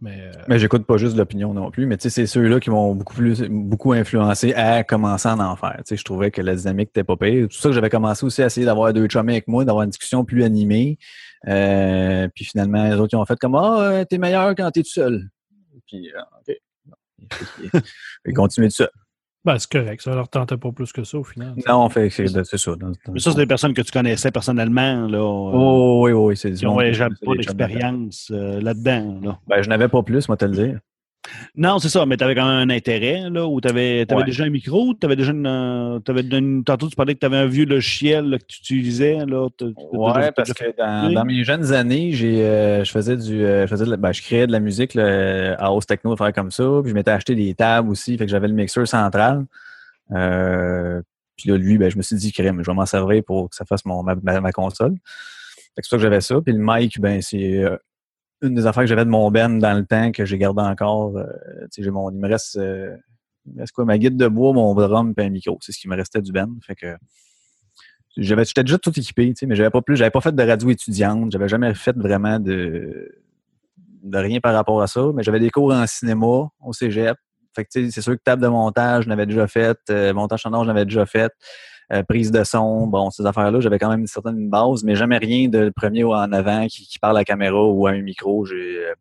S1: Mais euh,
S2: Mais j'écoute pas juste l'opinion non plus, mais c'est ceux-là qui m'ont beaucoup plus beaucoup influencé à commencer à en faire. Je trouvais que la dynamique était pas pire. Pour ça que j'avais commencé aussi à essayer d'avoir deux chummies avec moi, d'avoir une discussion plus animée. Euh, puis finalement, les autres ils ont fait comme Ah, euh, t'es meilleur quand t'es tout seul. Puis euh, OK. Ils (laughs) continuer tout seul.
S1: Ben, c'est correct, ça leur tentait pas plus que ça au final.
S2: Non, fait que c'est c'est ça. dans- dans-
S3: Mais ça, c'est des personnes que tu connaissais personnellement, là. euh,
S2: Oh, oui, oui, c'est du
S3: qui ont
S2: monde.
S3: déjà
S2: C'est
S3: pas d'expérience euh, là-dedans, là.
S2: Ben, je n'avais pas plus, moi, te le dire.
S3: Non, c'est ça, mais tu avais quand même un intérêt, là, ou tu avais,
S2: Ouais.
S3: déjà un micro, tu avais déjà une, euh, t'avais une- Tantôt, tu parlais que tu avais un vieux logiciel là, que tu utilisais, là.
S2: Ouais, parce que dans, mes jeunes années, j'ai, euh, je faisais du, euh, je faisais de la- ben, je créais de la musique là, à hausse techno, faire comme ça. Puis je m'étais acheté des tables aussi, fait que j'avais le mixeur central. Euh, puis là, lui, ben, je me suis dit, crème, je vais m'en servir pour que ça fasse mon, ma, ma- ma console. Fait que c'est pour ça que j'avais ça. Puis le mic, ben, c'est une des affaires que j'avais de mon Ben dans le temps que j'ai gardé encore. Euh, j'ai mon, il me reste, euh, il me reste quoi, ma guide de bois, mon drum puis un micro. C'est ce qui me restait du Ben. Fait que j'avais j'étais déjà tout équipé, mais j'avais pas plus, j'avais pas fait de radio étudiante, j'avais jamais fait vraiment de de rien par rapport à ça, mais j'avais des cours en cinéma au Cégep. Fait que c'est sûr que table de montage, je l'avais déjà fait, euh, montage sonore, je l'avais déjà fait, euh, prise de son, bon, ces affaires-là, j'avais quand même une certaine base, mais jamais rien de le premier ou en avant qui, qui parle à la caméra ou à un micro. Euh,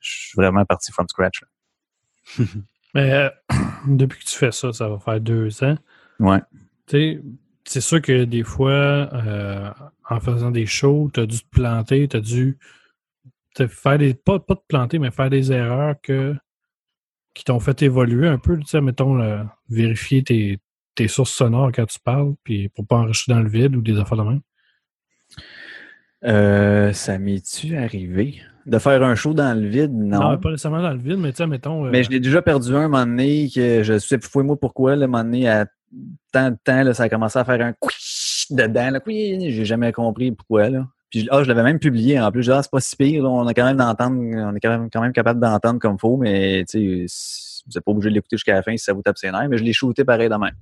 S2: je suis vraiment parti from scratch. là. (laughs)
S1: Mais euh, (clears throat) depuis que tu fais ça, ça va faire deux ans.
S2: Ouais.
S1: Tu sais, c'est sûr que des fois, euh, en faisant des shows, tu as dû te planter, tu as dû faire des. Pas, pas te planter, mais faire des erreurs que, qui t'ont fait évoluer un peu. Tu sais, mettons, là, vérifier tes, tes sources sonores quand tu parles, puis pour pas enregistrer dans le vide ou des affaires de même?
S2: Euh, ça m'est-tu arrivé de faire un show dans le vide? Non.
S1: pas nécessairement dans le vide, mais tu sais, mettons. euh,
S2: Mais je l'ai déjà perdu un, moment donné, que je sais pas moi pourquoi, le moment donné, à tant de temps, là, ça a commencé à faire un dedans. Là, j'ai jamais compris pourquoi. Là. Puis ah, je l'avais même publié en plus. Dit, ah, c'est pas si pire, là, on a quand même d'entendre, on est quand même, quand même capable d'entendre comme faut, mais tu sais, vous n'êtes pas obligé de l'écouter jusqu'à la fin si ça vous tape ses nerfs, mais je l'ai shooté pareil de même.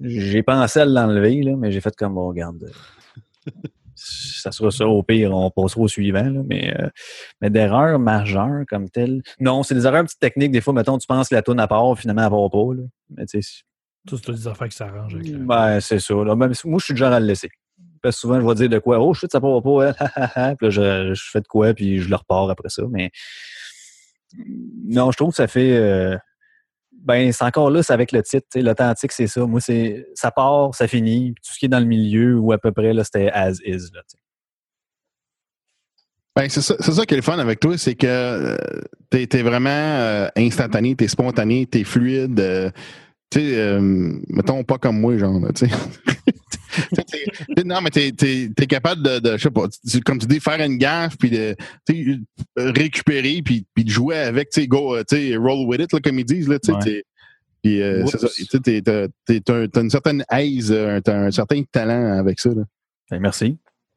S2: J'ai pensé à l'enlever, là, mais j'ai fait comme bon, regarde. euh, (laughs) ça sera ça au pire, on passera au suivant, là, mais, euh, mais d'erreurs majeures comme telles. Non, c'est des erreurs petites techniques. Des fois, mettons, tu penses que la tourne à part, finalement, elle part pas. Là. Mais tu sais,
S1: c'est des affaires qui s'arrangent. avec le-
S2: Ben, c'est ça. Là. Même moi, je suis du genre à le laisser. Parce que souvent, je vais dire de quoi. Oh, shit, ça part pas. hein. (laughs) Puis là, je, je fais de quoi, puis je le repars après ça. Mais non, je trouve que ça fait. euh, Ben, c'est encore là, c'est avec le titre. tu L'authentique, c'est ça. Moi, c'est ça part, ça finit. Tout ce qui est dans le milieu ou à peu près, là, c'était as is. Là, tu.
S5: Ben, c'est ça, ça qui est le fun avec toi, c'est que euh, t'es, t'es vraiment euh, instantané, t'es spontané, t'es fluide. euh, tu sais, mettons pas comme moi, genre, tu sais. (laughs) T'sais, t'sais, non, mais t'es, t'es, t'es capable de, de, je sais pas, comme tu dis, faire une gaffe, puis de euh, récupérer, puis, puis de jouer avec, tu sais, go, euh, tu sais, roll with it, là, comme ils disent, là, tu sais. Puis euh, t'as, t'es- t'as- t'as une certaine aise, euh, t'as un certain talent avec ça, là.
S2: Ben, merci.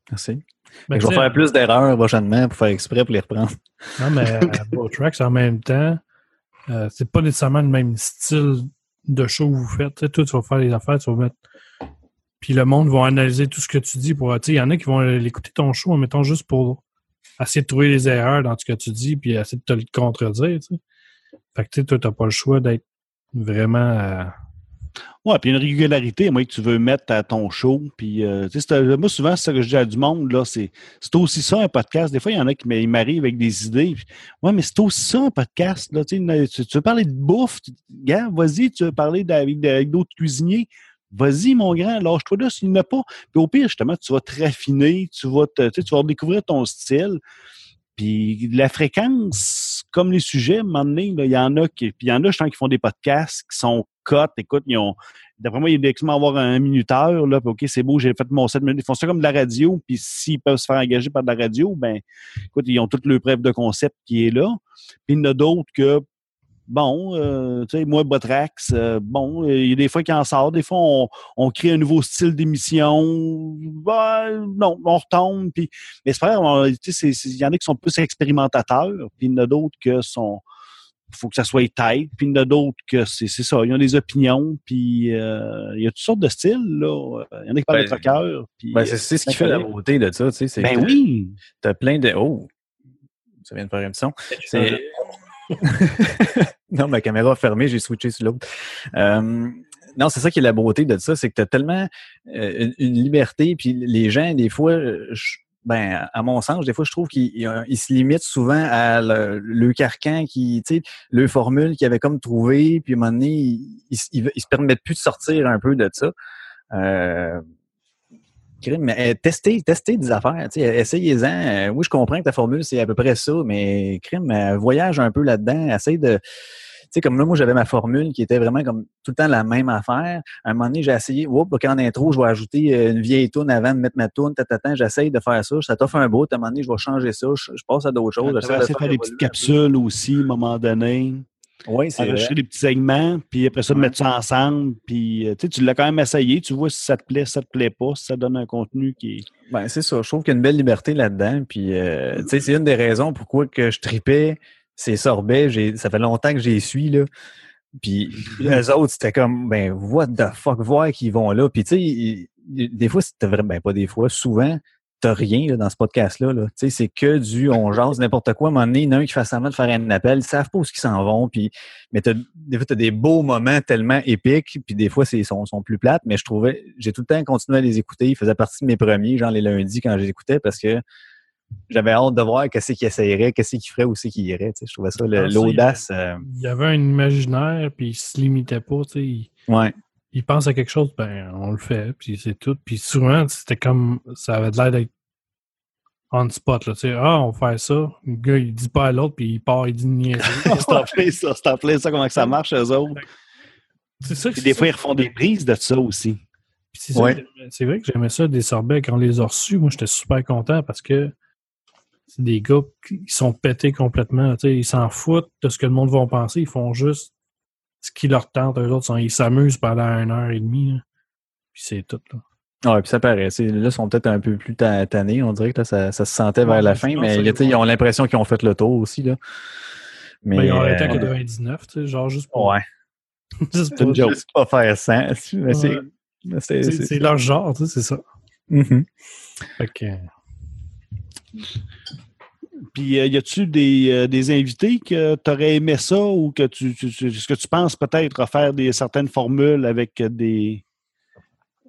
S2: Merci.
S1: Ben,
S2: je vais faire plus d'erreurs prochainement pour faire exprès pour les reprendre.
S1: Non, mais (laughs) à Bow Tracks, en même temps, euh, c'est pas nécessairement le même style de show que vous faites. Tu sais, toi, tu vas faire les affaires, tu vas mettre. Puis le monde va analyser tout ce que tu dis pour. Tu il y en a qui vont l'écouter ton show, en mettant juste pour essayer de trouver les erreurs dans ce que tu dis, puis essayer de te le contredire. Tu. Fait que tu toi, t'as pas le choix d'être vraiment. euh,
S3: Ouais, puis une régularité, moi, que tu veux mettre à ton show. Puis, euh, tu moi, souvent, c'est ça que je dis à du monde, là, c'est aussi ça, un podcast. Des fois, il y en a qui m'arrivent avec des idées. Puis, ouais, mais c'est aussi ça, un podcast. Là, tu, tu, tu veux parler de bouffe, tu- gars, vas-y, tu veux parler avec d'autres cuisiniers. Vas-y, mon grand, lâche-toi là s'il n'y en a pas. Puis au pire, justement, tu vas te raffiner, tu vas, te, tu vas découvrir ton style. Puis la fréquence, comme les sujets, à un moment donné, il y en a qui. Puis il y en a, je sens, qui font des podcasts qui sont cotes. Écoute, ils ont. D'après moi, il doit quasiment avoir un minuteur, là. Puis OK, c'est beau, j'ai fait mon 7 minutes. Ils font ça comme de la radio. Puis s'ils peuvent se faire engager par de la radio, ben, écoute, ils ont toute le preuve de concept qui est là. Puis il y en a d'autres que. Bon, euh, tu sais, moi, Botrax, euh, bon, euh, il y a des fois qui en sort, des fois, on, on crée un nouveau style d'émission. Ben, non, on retombe, puis mais c'est pas tu sais, il y en a qui sont plus expérimentateurs, puis il y en a d'autres que sont. Il faut que ça soit tête, puis il y en a d'autres que c'est c'est ça. Ils ont des opinions, puis euh, il y a toutes sortes de styles, là. Il y en a qui parlent
S2: Ben,
S3: de puis.
S2: Ben, c'est ce qui fait la beauté de ça. tu sais, c'est
S3: Ben oui!
S2: T'as plein de. Oh! Ça vient de faire un petit son. C'est. (laughs) non, ma caméra fermée, j'ai switché sur l'autre. Euh, non, c'est ça qui est la beauté de ça, c'est que tu as tellement euh, une, liberté, puis les gens, des fois, euh, ben, à mon sens, des fois, je trouve qu'ils ils- ils se limitent souvent à le, carcan qui, tu sais, le formule qu'ils avaient comme trouvé, puis à un moment donné, ils, ils, ils- se permettent plus de sortir un peu de ça. Euh, mais euh, testez, testez des affaires, essayez-en. Euh, oui, je comprends que ta formule, c'est à peu près ça, mais crime, euh, voyage un peu là-dedans, essaye de. Tu sais, comme là, moi, j'avais ma formule qui était vraiment comme tout le temps la même affaire. À un moment donné, j'ai essayé, oups, ok, en intro, je vais ajouter une vieille toune avant de mettre ma toune, tatatan, j'essaye de faire ça, ça t'offre un bout, à un moment donné, je vais changer ça, je, passe à d'autres choses.
S3: Tu
S2: j'essaie de
S3: faire des petites capsules aussi, à un moment donné.
S2: Oui, c'est
S3: enregistrer des petits segments, puis après ça, de
S2: Ouais.
S3: mettre ça ensemble. Puis, euh, tu l'as quand même essayé. Tu vois si ça te plaît, si ça te plaît pas, si ça donne un contenu qui est.
S2: Ben, c'est ça. Je trouve qu'il y a une belle liberté là-dedans. Puis, euh, tu sais, c'est une des raisons pourquoi que je tripais ces sorbets. Ça fait longtemps que j'y suis, là. Puis, (laughs) les autres, c'était comme, ben, what the fuck, voir qu'ils vont là. Puis, tu sais, des fois, c'était vraiment, ben, pas des fois, souvent, t'as rien là, dans ce podcast-là. Là. Tu sais, c'est que du on jase n'importe quoi. À un moment donné, il y en a un qui fait semblant de faire un appel, ils savent pas où ils s'en vont. Puis, mais t'as, des fois, tu as des beaux moments tellement épiques, puis des fois, c'est, sont, sont plus plates, mais je trouvais, j'ai tout le temps continué à les écouter. Ils faisaient partie de mes premiers, genre les lundis, quand je les écoutais, parce que j'avais hâte de voir qu'est-ce qu'ils essayeraient, qu'est-ce qu'ils feraient, où c'est qu'ils sais. Je trouvais ça,
S1: Ah,
S2: l'audace. euh,
S1: Il y avait un imaginaire, puis il se limitait pas. tu sais, Il,
S2: ouais.
S1: Il pense à quelque chose, ben, on le fait, puis c'est tout. Puis souvent, c'était comme. Ça avait l'air d'être on spot. Là, tu sais, ah, on va faire ça. Le gars, il dit pas à l'autre, puis il part, il dit une niaiserie. (laughs)
S3: c'est en plein ça, c'est en plein ça, comment que ça marche, eux autres.
S1: C'est ça que
S3: des
S1: ça
S3: fois, ils refont des prises de ça aussi.
S2: Ouais.
S1: c'est vrai que j'aimais ça des sorbets quand on les a reçus. Moi, j'étais super content parce que c'est des gars qui sont pétés complètement. Tu sais, ils s'en foutent de ce que le monde va penser. Ils font juste ce qui leur tente. Eux autres, ils s'amusent pendant une heure et demie. là. Puis c'est tout. Là.
S2: Ouais, puis ça paraît. c'est- Là, ils sont peut-être un peu plus ta- tannés. On dirait que là, ça, ça se sentait vers
S1: Ouais,
S2: la fin, mais ils ont l'impression qu'ils ont fait le tour aussi. Là. Mais,
S1: Ben, ils ont arrêté à
S2: euh,
S1: 99, tu sais, genre juste pour,
S2: Ouais. (laughs)
S1: juste
S3: C'est une
S1: pour-
S3: joke.
S2: Juste pas faire ça. Mais c'est.
S1: Ouais.
S2: c'est-
S1: leur genre, tu sais, c'est ça. Fait que,
S3: Puis, euh, y a-tu des, euh, des invités que tu aurais aimé ça ou que tu, tu- tu- est-ce que tu penses peut-être faire des certaines formules avec des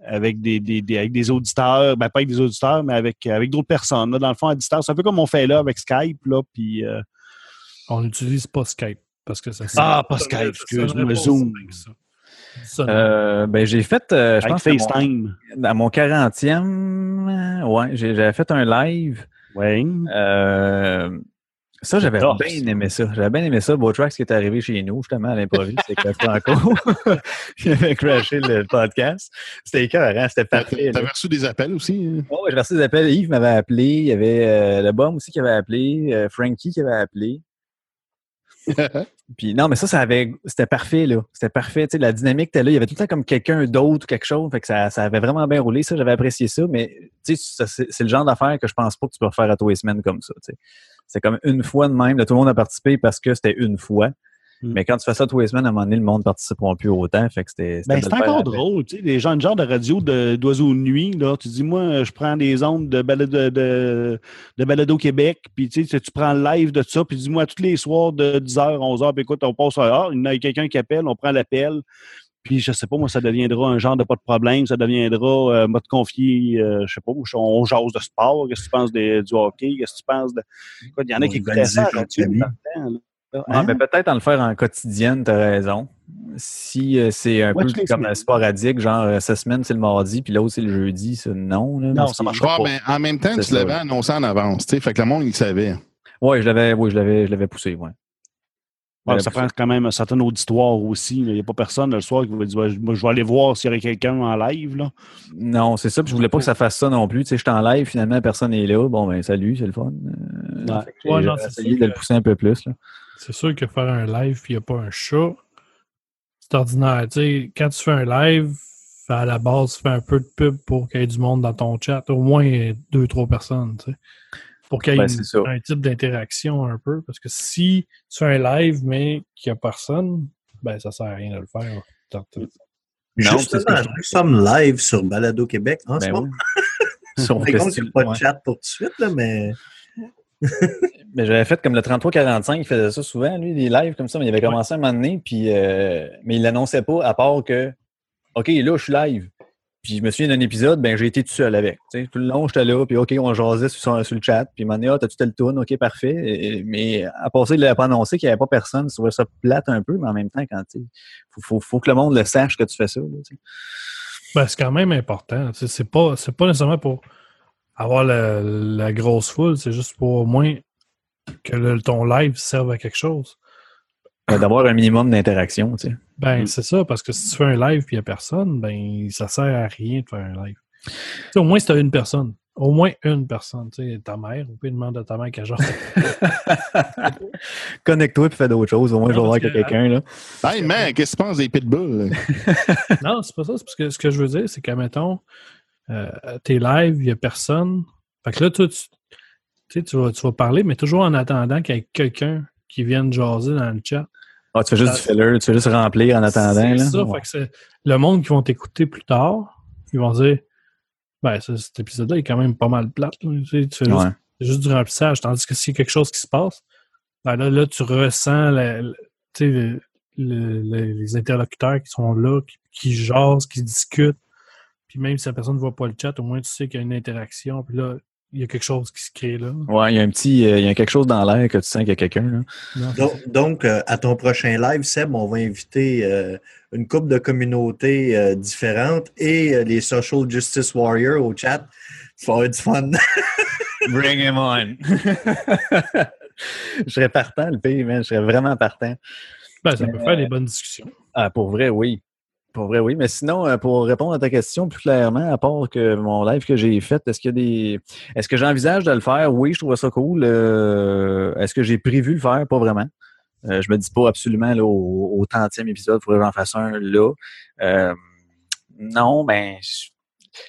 S3: avec des, des- des- avec des auditeurs, ben pas avec des auditeurs, mais avec, avec d'autres personnes, là, dans le fond, à distance. C'est un peu comme on fait là avec Skype, là, puis euh,
S1: On n'utilise pas Skype parce que ça
S3: Ah, pas Skype, excuse-moi, Zoom.
S2: Euh, ben, j'ai fait, euh, je pense, à mon,
S3: FaceTime.
S2: à mon 40e, euh, ouais, j'ai- j'avais fait un live.
S3: Oui.
S2: Euh, ça, j'avais bien aimé ça. J'avais bien aimé ça. Botrax qui est arrivé chez nous, justement, à l'improviste, c'est que Franco. (laughs) Il avait crashé le podcast. C'était écœurant, c'était parfait.
S5: T'avais reçu des appels aussi? hein?
S2: Oh, j'ai reçu des appels. Yves m'avait appelé. Il y avait euh, le Bum aussi qui avait appelé. euh, Frankie qui avait appelé. (laughs) Non, mais ça, ça avait, c'était parfait, là. C'était parfait. Tu sais, la dynamique était là. Il y avait tout le temps comme quelqu'un d'autre ou quelque chose. Fait que ça, ça avait vraiment bien roulé. Ça, j'avais apprécié ça. Mais tu sais, c'est le genre d'affaire que je pense pas que tu peux refaire à tous les semaines comme ça. tu sais. C'est comme une fois de même. Là, tout le monde a participé parce que c'était une fois.
S3: Mm.
S2: Mais quand tu fais ça tous les semaines, à un moment donné, le monde ne participera plus autant. Fait que c'était. c'était
S3: Ben, c'est
S2: le
S3: encore drôle, tu sais, les gens, genre de radio de- d'oiseaux de nuit, là, tu dis, moi, je prends des ondes de balado, de, de balado Québec, puis tu sais, tu prends le live de ça, puis dis-moi, tous les soirs de 10h, 11h, puis écoute, on passe à ah, il y a quelqu'un qui appelle, on prend l'appel, puis je sais pas, moi, ça deviendra un genre de pas de problème, ça deviendra, euh, m'a te confier, euh, je sais pas, on jase de sport, qu'est-ce que tu penses des- du hockey, qu'est-ce que tu penses de... Écoute, il y en a qui écoutaient ça à la radio
S4: Organisé
S3: dans le temps, là.
S2: Ouais,
S3: Hein?
S2: mais peut-être en le faire en quotidienne, tu as raison. Si euh, c'est un
S3: Ouais,
S2: peu comme un sporadique, genre euh, cette semaine c'est le mardi, puis l'autre c'est le jeudi, ça, non. Là,
S3: Non, ça marchera
S5: Ouais, mais en même temps,
S2: C'est
S5: tu l'avais annoncé en avance, tu sais. Fait que le monde, il savait.
S2: Ouais, je l'avais, oui, je l'avais, je l'avais poussé, ouais.
S3: Ça
S2: poussé.
S3: prend quand même un certain auditoire aussi. Il n'y a pas personne le soir qui va dire je vais aller voir s'il y aurait quelqu'un en live. Là.
S2: Non, c'est ça. Puis je voulais pas que ça fasse ça non plus. Tu sais, je suis en live, finalement, personne n'est là. Bon, ben, salut, c'est le fun. Euh,
S3: Ouais.
S2: j'ai
S1: Ouais, non,
S2: j'ai
S1: c'est
S2: essayé de le pousser un peu plus. Là.
S1: C'est sûr que faire un live puis il n'y a pas un chat, c'est ordinaire. Tu sais, quand tu fais un live, à la base, tu fais un peu de pub pour qu'il y ait du monde dans ton chat, au moins deux, trois personnes, tu sais. Pour qu'il y ait
S2: Ben,
S1: une- un type d'interaction un peu. Parce que si tu fais un live mais qu'il n'y a personne, ben ça sert à rien de le faire.
S2: Non, c'est ce
S4: Justement, nous sommes live sur Balado Québec en ce
S2: Ben
S4: moment.
S2: oui. (laughs)
S4: C'est qu'il n'y a pas de
S2: ouais.
S4: chat pour tout de suite, là, mais (laughs)
S2: Mais j'avais fait comme le 33-45, il faisait ça souvent, lui, des lives comme ça, mais il avait commencé à un moment donné, puis, euh, mais il l'annonçait pas, à part que, OK, là, je suis live. Puis je me souviens d'un épisode, ben j'ai été tout seul avec. Tout le long, j'étais là, puis OK, on jasait sur, sur le chat, puis il m'a dit, ah, t'as-tu tel tourne? OK, parfait. Et- mais à ça, il l'avait pas annoncé qu'il n'y avait pas personne. Je trouvais ça plate un peu, mais en même temps, quand sais, faut, faut, faut que le monde le sache que tu fais ça. là.
S1: Ben, c'est quand même important. C'est pas, c'est pas nécessairement pour avoir la, la grosse foule, c'est juste pour au moins que le- ton live serve à quelque chose.
S2: Ben, D'avoir un minimum d'interaction, tu sais.
S1: Ben,
S3: Mm.
S1: c'est ça, parce que si tu fais un live et il n'y a personne, ben, ça sert à rien de faire un live. Tu sais, au moins, si tu as une personne, au moins une personne, tu sais, ta mère, on peut demander à ta mère qu'elle genre. (laughs)
S2: Connecte-toi puis fais d'autres choses. Au moins, je vais voir
S1: parce
S2: qu'il y a
S1: que-
S2: quelqu'un, là.
S5: Hey, man, qu'est-ce que tu penses des pitbulls? là? (laughs) (laughs)
S1: non, c'est pas ça, c'est parce que ce que je veux dire, c'est qu'à mettons, euh, t'es live, il n'y a personne. Fait que là, toi, tu, tu vas, tu vas parler, mais toujours en attendant qu'il y ait quelqu'un qui vienne jaser dans le chat.
S2: Ah, tu fais juste du filler, tu fais juste remplir en attendant,
S1: C'est
S2: là.
S1: ça,
S2: Ouais.
S1: fait que c'est le monde qui vont t'écouter plus tard, ils vont dire Ben, ça, cet épisode-là est quand même pas mal plate. Tu, sais, tu fais juste,
S2: Ouais.
S1: c'est juste du remplissage. Tandis que s'il y a quelque chose qui se passe, ben là, là, tu ressens la- la- tu sais, le- le- le- les interlocuteurs qui sont là, qui, qui jasent, qui discutent. Puis même si la personne ne voit pas le chat, au moins tu sais qu'il y a une interaction. Puis là, il y a quelque chose qui se crée là.
S2: Ouais, il y a un petit, euh, il y a quelque chose dans l'air que tu sens qu'il y a quelqu'un,
S4: donc, donc, euh, à ton prochain live, Seb, on va inviter euh, une couple de communautés euh, différentes et euh, les Social Justice Warriors au chat. Ça va être du fun. (laughs)
S2: Bring him on! (laughs) je serais partant, le pays, man. Je serais vraiment partant.
S1: Ben, ça
S2: Mais,
S1: peut faire des bonnes discussions.
S2: Ah, pour vrai, oui. Pour vrai, oui. Mais sinon, euh, pour répondre à ta question plus clairement, à part que mon live que j'ai fait, est-ce qu'il y a des. Est-ce que j'envisage de le faire? Oui, je trouve ça cool. Euh, est-ce que j'ai prévu le faire? Pas vraiment. Euh, je me dis pas absolument là, au, 30e épisode, il faudrait que j'en fasse un là. Euh, non, ben. je-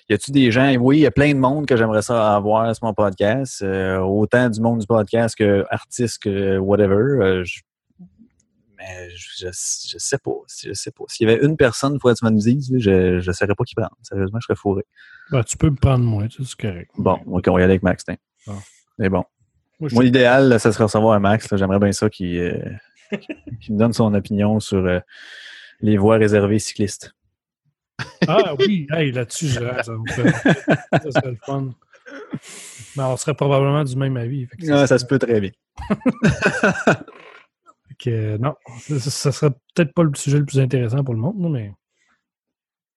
S2: Y a-tu des gens? Oui, il y a plein de monde que j'aimerais ça avoir sur mon podcast. Autant du monde du podcast que artiste que whatever. Mais je, je, je sais pas. Je sais pas. S'il y avait une personne, il faudrait que tu me le dises, je ne saurais pas qui prendre. Sérieusement, je serais fourré.
S1: Ben, tu peux me prendre sais, c'est correct.
S2: Bon, OK, on va y aller avec Max.
S1: Ah.
S2: C'est bon.
S1: Moi,
S2: Moi, l'idéal, ça serait recevoir un Max. J'aimerais bien ça qu'il euh, (laughs) qu'il me donne son opinion sur euh, les voies réservées cyclistes.
S1: Ah oui, hey, là-dessus, je reste. Ça, ça serait le fun. Mais on serait probablement du même avis.
S2: Ah, ça se peut très bien. (laughs)
S1: que, non, ça, serait peut-être pas le sujet le plus intéressant pour le monde, non, mais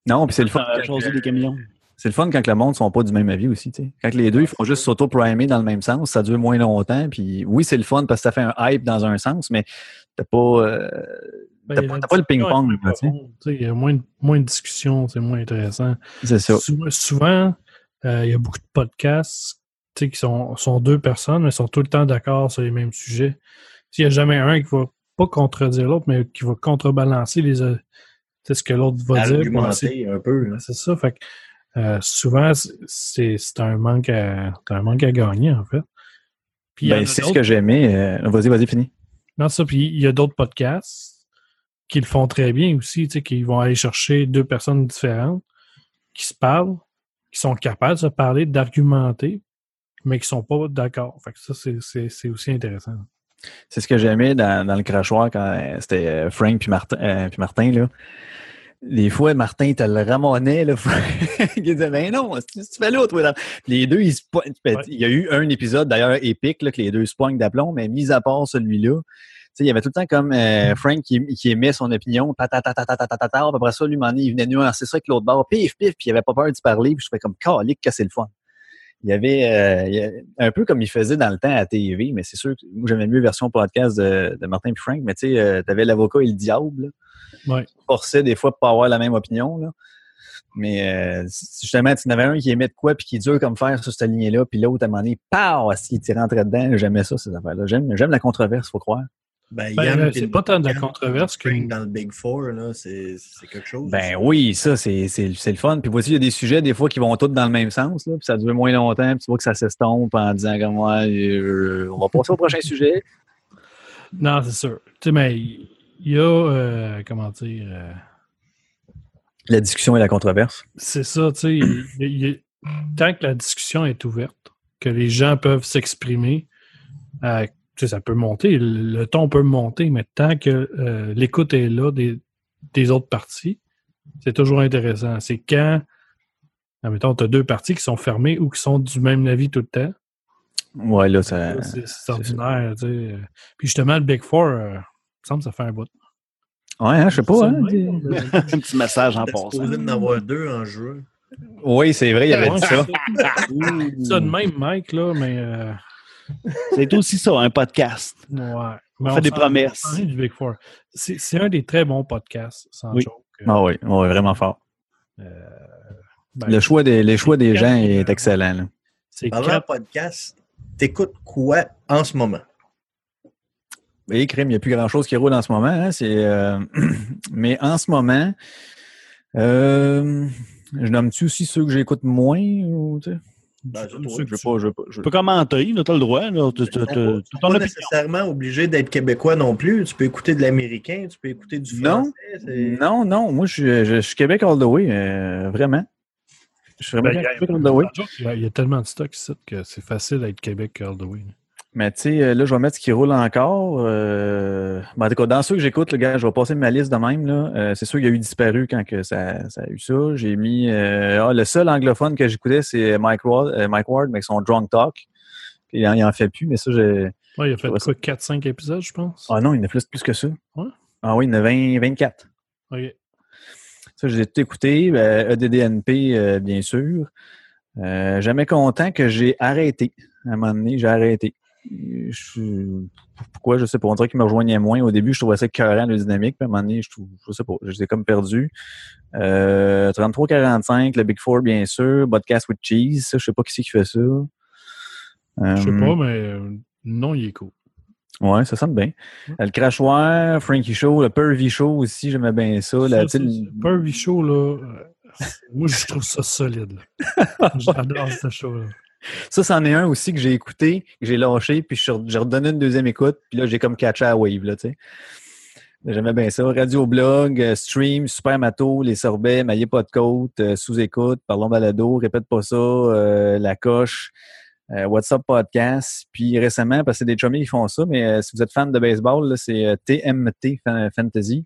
S2: Non, puis c'est le fun.
S3: Des camions.
S2: C'est le fun quand le monde ne sont pas du même avis aussi. tu sais. Quand les deux ils font juste s'auto-primer dans le même sens, ça dure moins longtemps. Puis oui, c'est le fun parce que ça fait un hype dans un sens, mais t'as pas, euh,
S1: ben,
S2: pas, le
S1: discussion
S2: ping-pong.
S1: Il y a moins, de- moins de discussions, c'est moins intéressant.
S2: C'est ça.
S1: Souvent, euh, il y a beaucoup de podcasts tu sais, qui sont, sont deux personnes, mais sont tout le temps d'accord sur les mêmes sujets. Il n'y a jamais un qui va pas contredire l'autre, mais qui va contrebalancer les, euh, tu sais, ce que l'autre va dire.
S4: Argumenter un peu. là.
S1: C'est ça. Fait que, euh, souvent, c'est c'est un manque à c'est un manque à gagner, en fait. Puis
S2: Ben, c'est ce que j'aimais. Euh, vas-y, vas-y, fini.
S1: non, ça, puis il y a d'autres podcasts qui le font très bien aussi, tu sais, qui vont aller chercher deux personnes différentes qui se parlent, qui sont capables de se parler, d'argumenter, mais qui sont pas d'accord. Fait que ça, c'est- c'est c'est aussi intéressant.
S2: C'est ce que j'ai aimé dans, le crachoir quand c'était Frank puis Martin. Puis Martin là. Des fois, Martin, il te le ramonnait. Là, il disait Ben non, tu fais l'autre. Les deux, ils. Il y a eu un épisode d'ailleurs épique là, que les deux se poignent d'aplomb, mais mis à part celui-là, il y avait tout le temps comme Frank qui, qui, émet son opinion, après ça, lui, il venait nuancer ça avec l'autre bord, pif, pif, puis il avait pas peur d'y parler, puis je fais comme, calique que le fun. Il y avait euh, il y a- un peu comme il faisait dans le temps à TV, mais c'est sûr que moi, j'aimais mieux version podcast de, de Martin et Frank, mais tu sais, euh, t'avais l'avocat et le diable, là
S1: Ouais.
S2: forçait des fois pour pas avoir la même opinion. Là. Mais euh, justement, tu en avais un qui aimait de quoi puis qui est dur comme fer sur cette lignée-là, puis l'autre, à un moment donné, pow, s'il t'y rentrait dedans, j'aimais ça, ces affaires-là. J'aime, j'aime la controverse, faut croire.
S4: Ben,
S1: Ben, euh, c'est pas tant de la controverse que-
S4: dans le Big Four, là, c'est quelque chose.
S2: Ben oui, ça, c'est, le fun. Puis voici, il y a des sujets, des fois, qui vont tous dans le même sens, là, puis ça dure moins longtemps, puis tu vois que ça s'estompe en disant comme moi, euh, on va passer au prochain sujet.
S1: Non, c'est sûr. Tu sais, mais il y a, euh, comment dire, euh,
S2: La discussion et la controverse.
S1: c'est ça, tu sais, il- il- il- tant que la discussion est ouverte, que les gens peuvent s'exprimer, euh, tu sais, ça peut monter, le, le ton peut monter, mais tant que euh, l'écoute est là des, des autres parties, c'est toujours intéressant. C'est quand, admettons, tu as deux parties qui sont fermées ou qui sont du même avis tout le temps.
S2: Ouais, là, ça.
S1: C'est c'est ordinaire, tu sais. Puis justement, le Big Four, euh, il me semble que ça fait un bout.
S2: Ouais, hein, je sais pas. Hein. (laughs)
S3: Un petit message en passant.
S4: supposé d'en avoir deux en juin.
S2: Oui, c'est vrai, il y avait dit ça.
S1: Ça de même, Mike, là, mais. euh,
S3: C'est aussi ça, un podcast.
S1: ouais. Mais
S3: fait des promesses.
S1: on s'en est du Big Four. C'est c'est un des très bons podcasts, sans
S3: Oui.
S1: joke. Euh,
S2: Ah oui, ouais, vraiment fort.
S1: ben,
S2: Le choix des, les choix des gens
S1: euh,
S2: est excellent. là.
S1: C'est quatre.
S4: podcast, t'écoutes quoi en ce moment?
S2: Oui, crime, il n'y a plus grand-chose qui roule en ce moment. hein, c'est, euh, (clears throat) Mais en ce moment, euh, je nomme-tu aussi ceux que j'écoute moins? Ou, tu sais?
S4: Ben,
S2: Je
S4: tu-
S2: pas-
S3: Tu peux commenter, là, t'as le droit.
S4: T'es
S3: t'as-
S4: pas, nécessairement obligé d'être québécois non plus. Tu peux écouter de l'américain, tu peux écouter du
S2: Non.
S4: français. c'est-
S2: Non, non, moi, je, suis- je, je suis Québec all the way, euh, vraiment. Je suis vraiment
S1: Ben,
S2: Québec all the way.
S1: Il y, a, il y a tellement de stock ici que c'est facile d'être Québec all the way.
S2: Mais tu sais, euh, là, je vais mettre ce qui roule encore. Euh... ben, en tout cas, dans ceux que j'écoute, le gars, je vais passer ma liste de même. Là. Euh, c'est sûr qu'il y a eu disparu quand que ça, ça a eu ça. J'ai mis. euh, ah, le seul anglophone que j'écoutais, c'est Mike Ward, Mike Ward, mais avec son Drunk Talk. Il, en, il en fait plus, mais ça, j'ai.
S1: Ouais, il a fait quoi, 4-5 épisodes, je pense?
S2: Ah non, il a plus, plus que ça.
S1: Ouais?
S2: Ah oui, il en a 20, 24.
S1: Ok.
S2: Ça, j'ai tout écouté. Ben, EDDNP, euh, bien sûr. Jamais content que j'ai arrêté. À un moment donné, j'ai arrêté. Je Pourquoi, je sais pas. On dirait qu'ils me rejoignaient moins. Au début, je trouvais ça écœurant, le dynamique. Puis à un moment donné, je, trouve, je sais pas. Ai comme perdu. Euh, 33-45, le Big Four, bien sûr. Podcast with Cheese. Ça, je sais pas qui c'est qui fait ça.
S1: Je sais
S2: Euh,
S1: pas, mais euh, non, il est cool.
S2: Ouais, ça sonne bien. Euh, Le Crachoir, Frankie Show, le Pervy Show aussi, j'aimais bien ça.
S1: Ça,
S2: La, le-
S1: Pervy Show, là, euh, moi, je trouve ça solide. (laughs) J'adore ce show-là.
S2: Ça, c'en est un aussi que j'ai écouté, que j'ai lâché, puis j'ai redonné une deuxième écoute, puis là, j'ai comme catché à Wave, là, tu sais. J'aimais bien ça. Radio blog, euh, stream, super mato, les sorbets, maillé pas de côte, euh, sous-écoute, parlons balado, répète pas ça, euh, la coche. euh, What's Up Podcast. Puis récemment, parce que des chummies qui font ça, mais si vous êtes fan de baseball, c'est TMT Fan- Fantasy.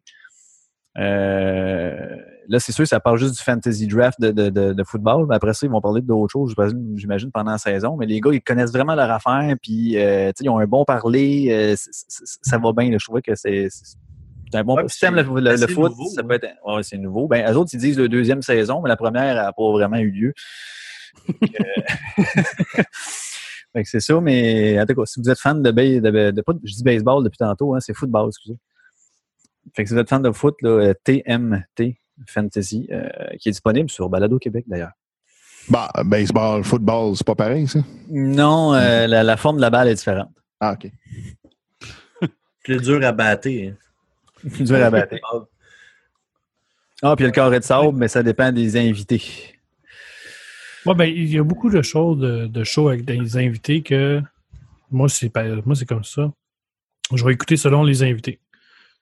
S2: Euh, là, c'est sûr, ça parle juste du fantasy draft de, de, de, de football. Mais après ça, ils vont parler d'autres choses, j'imagine- pendant la saison. Mais les gars, ils connaissent vraiment leur affaire, puis euh, tu sais, ils ont un bon parler. euh, c- c- c- ça va bien. là. Je trouvais que c'est un bon
S4: Ouais,
S2: système, le, le- foot.
S4: nouveau,
S2: ça
S4: hein.
S2: peut être. Ouais, c'est nouveau. Ben, eux autres, ils disent la deuxième saison, mais la première n'a pas vraiment eu lieu. (laughs) Que c'est ça, mais en tout cas, si vous êtes fan de, de, de- je dis baseball depuis tantôt, hein, c'est football, excusez. Fait que si vous êtes fan de foot, là, euh, TMT Fantasy, euh, qui est disponible sur Balado Québec d'ailleurs.
S5: Bah, baseball, football, c'est pas pareil, ça?
S2: Non, euh, la, la forme de la balle est différente.
S5: Ah, OK. (laughs)
S4: Plus dur à battre. hein.
S2: Plus dur à battre. Ah, puis il y a le carré de sable, mais ça dépend des invités.
S1: Ouais, ben, il y a beaucoup de choses, de, de shows avec des invités que moi, c'est pas- moi, c'est comme ça. Je vais écouter selon les invités.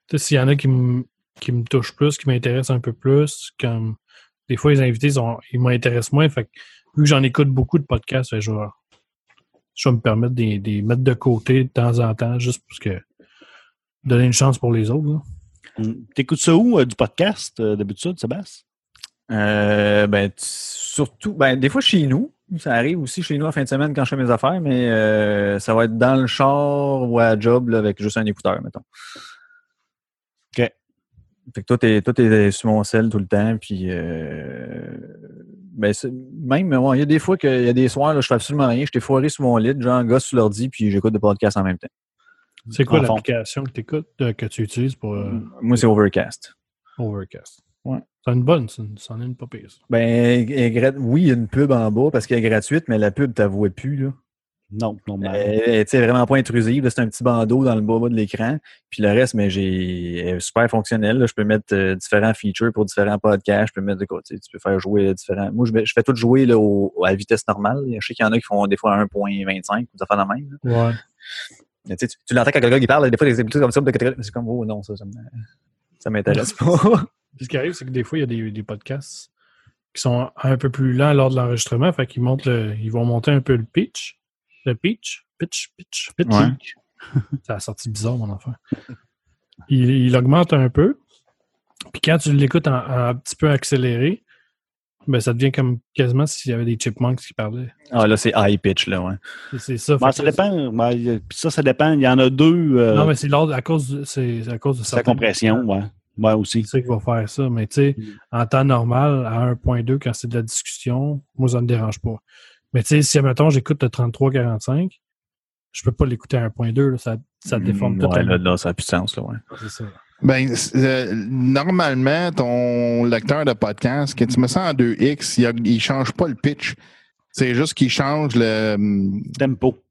S1: Tu sais, s'il y en a qui me qui me touchent plus, qui m'intéressent un peu plus, comme des fois, les invités, ils, m'intéressent moins. Fait que, vu que j'en écoute beaucoup de podcasts, fait que je vais, je vais me permettre de les- mettre de côté de temps en temps, juste parce que donner une chance pour les autres.
S3: Hum. T'écoutes ça où, euh, du podcast, euh, d'habitude, Sébastien?
S2: Euh, ben, surtout, ben, des fois chez nous. Ça arrive aussi chez nous en fin de semaine quand je fais mes affaires, mais euh, ça va être dans le char ou à la job là, avec juste un écouteur, mettons. Fait que toi, t'es, toi, t'es sur mon sel tout le temps, puis euh, ben, même, ouais, il y a des fois qu'il y a des soirs, là, je fais absolument rien, je t'ai foiré sur mon lit, genre, gosse sur l'ordi, puis j'écoute des podcasts en même temps.
S1: C'est quoi l'application que tu écoutes, que tu utilises pour euh,
S2: Moi, c'est Overcast.
S1: Overcast?
S2: Ouais.
S1: C'est une bonne, c'est une- c'en est une pas pire.
S2: Ben, elle est oui, il y a une pub en bas parce qu'elle est gratuite, mais la pub, t'avouais plus, là.
S3: Non, non,
S2: Elle
S3: mais.
S2: tu sais, vraiment pas intrusive. C'est un petit bandeau dans le bas de l'écran. Puis le reste, mais j'ai super fonctionnel. là. Je peux mettre euh, différents features pour différents podcasts. Je peux mettre de quoi. Tu peux faire jouer différents. Moi, je, fais tout jouer là, au- à la vitesse normale. Je sais qu'il y en a qui font des fois 1.25 ou des affaires de même. là.
S1: Ouais.
S2: Mais tu, tu, l'entends quand quelqu'un qui parle, des fois, des comme ça, catégorie, c'est comme, oh non, ça, ça m'intéresse (laughs) pas.
S1: Puis ce qui arrive, c'est que des fois, il y a des, des podcasts qui sont un peu plus lents lors de l'enregistrement. Fait qu'ils montent le, ils vont monter un peu le pitch. Le pitch. Pitch, pitch, pitch.
S2: Ouais.
S1: Ça a sorti bizarre, mon enfant. Il, il augmente un peu. Puis quand tu l'écoutes en, en un petit peu accéléré, ben ça devient comme quasiment s'il y avait des chipmunks qui parlaient.
S2: ah, là, c'est high pitch, là, ouais.
S1: C'est- ça.
S3: Ben, ça dépend. Ben, ça, ça dépend. Il y en a deux. euh,
S1: Non, mais c'est à cause de, c'est à cause de certains-
S3: compression, ouais. Ouais, aussi.
S1: C'est ça qui va faire ça. Mais tu sais,
S3: Mm.
S1: en temps normal, à 1.2, quand c'est de la discussion, moi, ça ne me dérange pas. Mais tu sais, si, admettons, j'écoute le 33-45, je peux pas l'écouter à 1.2, là, ça, ça déforme
S2: Mm,
S1: tout
S2: ouais, là, là, ça n'a plus de sens, là, ouais.
S1: C'est ça.
S5: Ben, euh, normalement, ton lecteur de podcast, que tu mets ça en 2X, il, a- il change pas le pitch. C'est juste qu'il change le. hum,
S3: Tempo.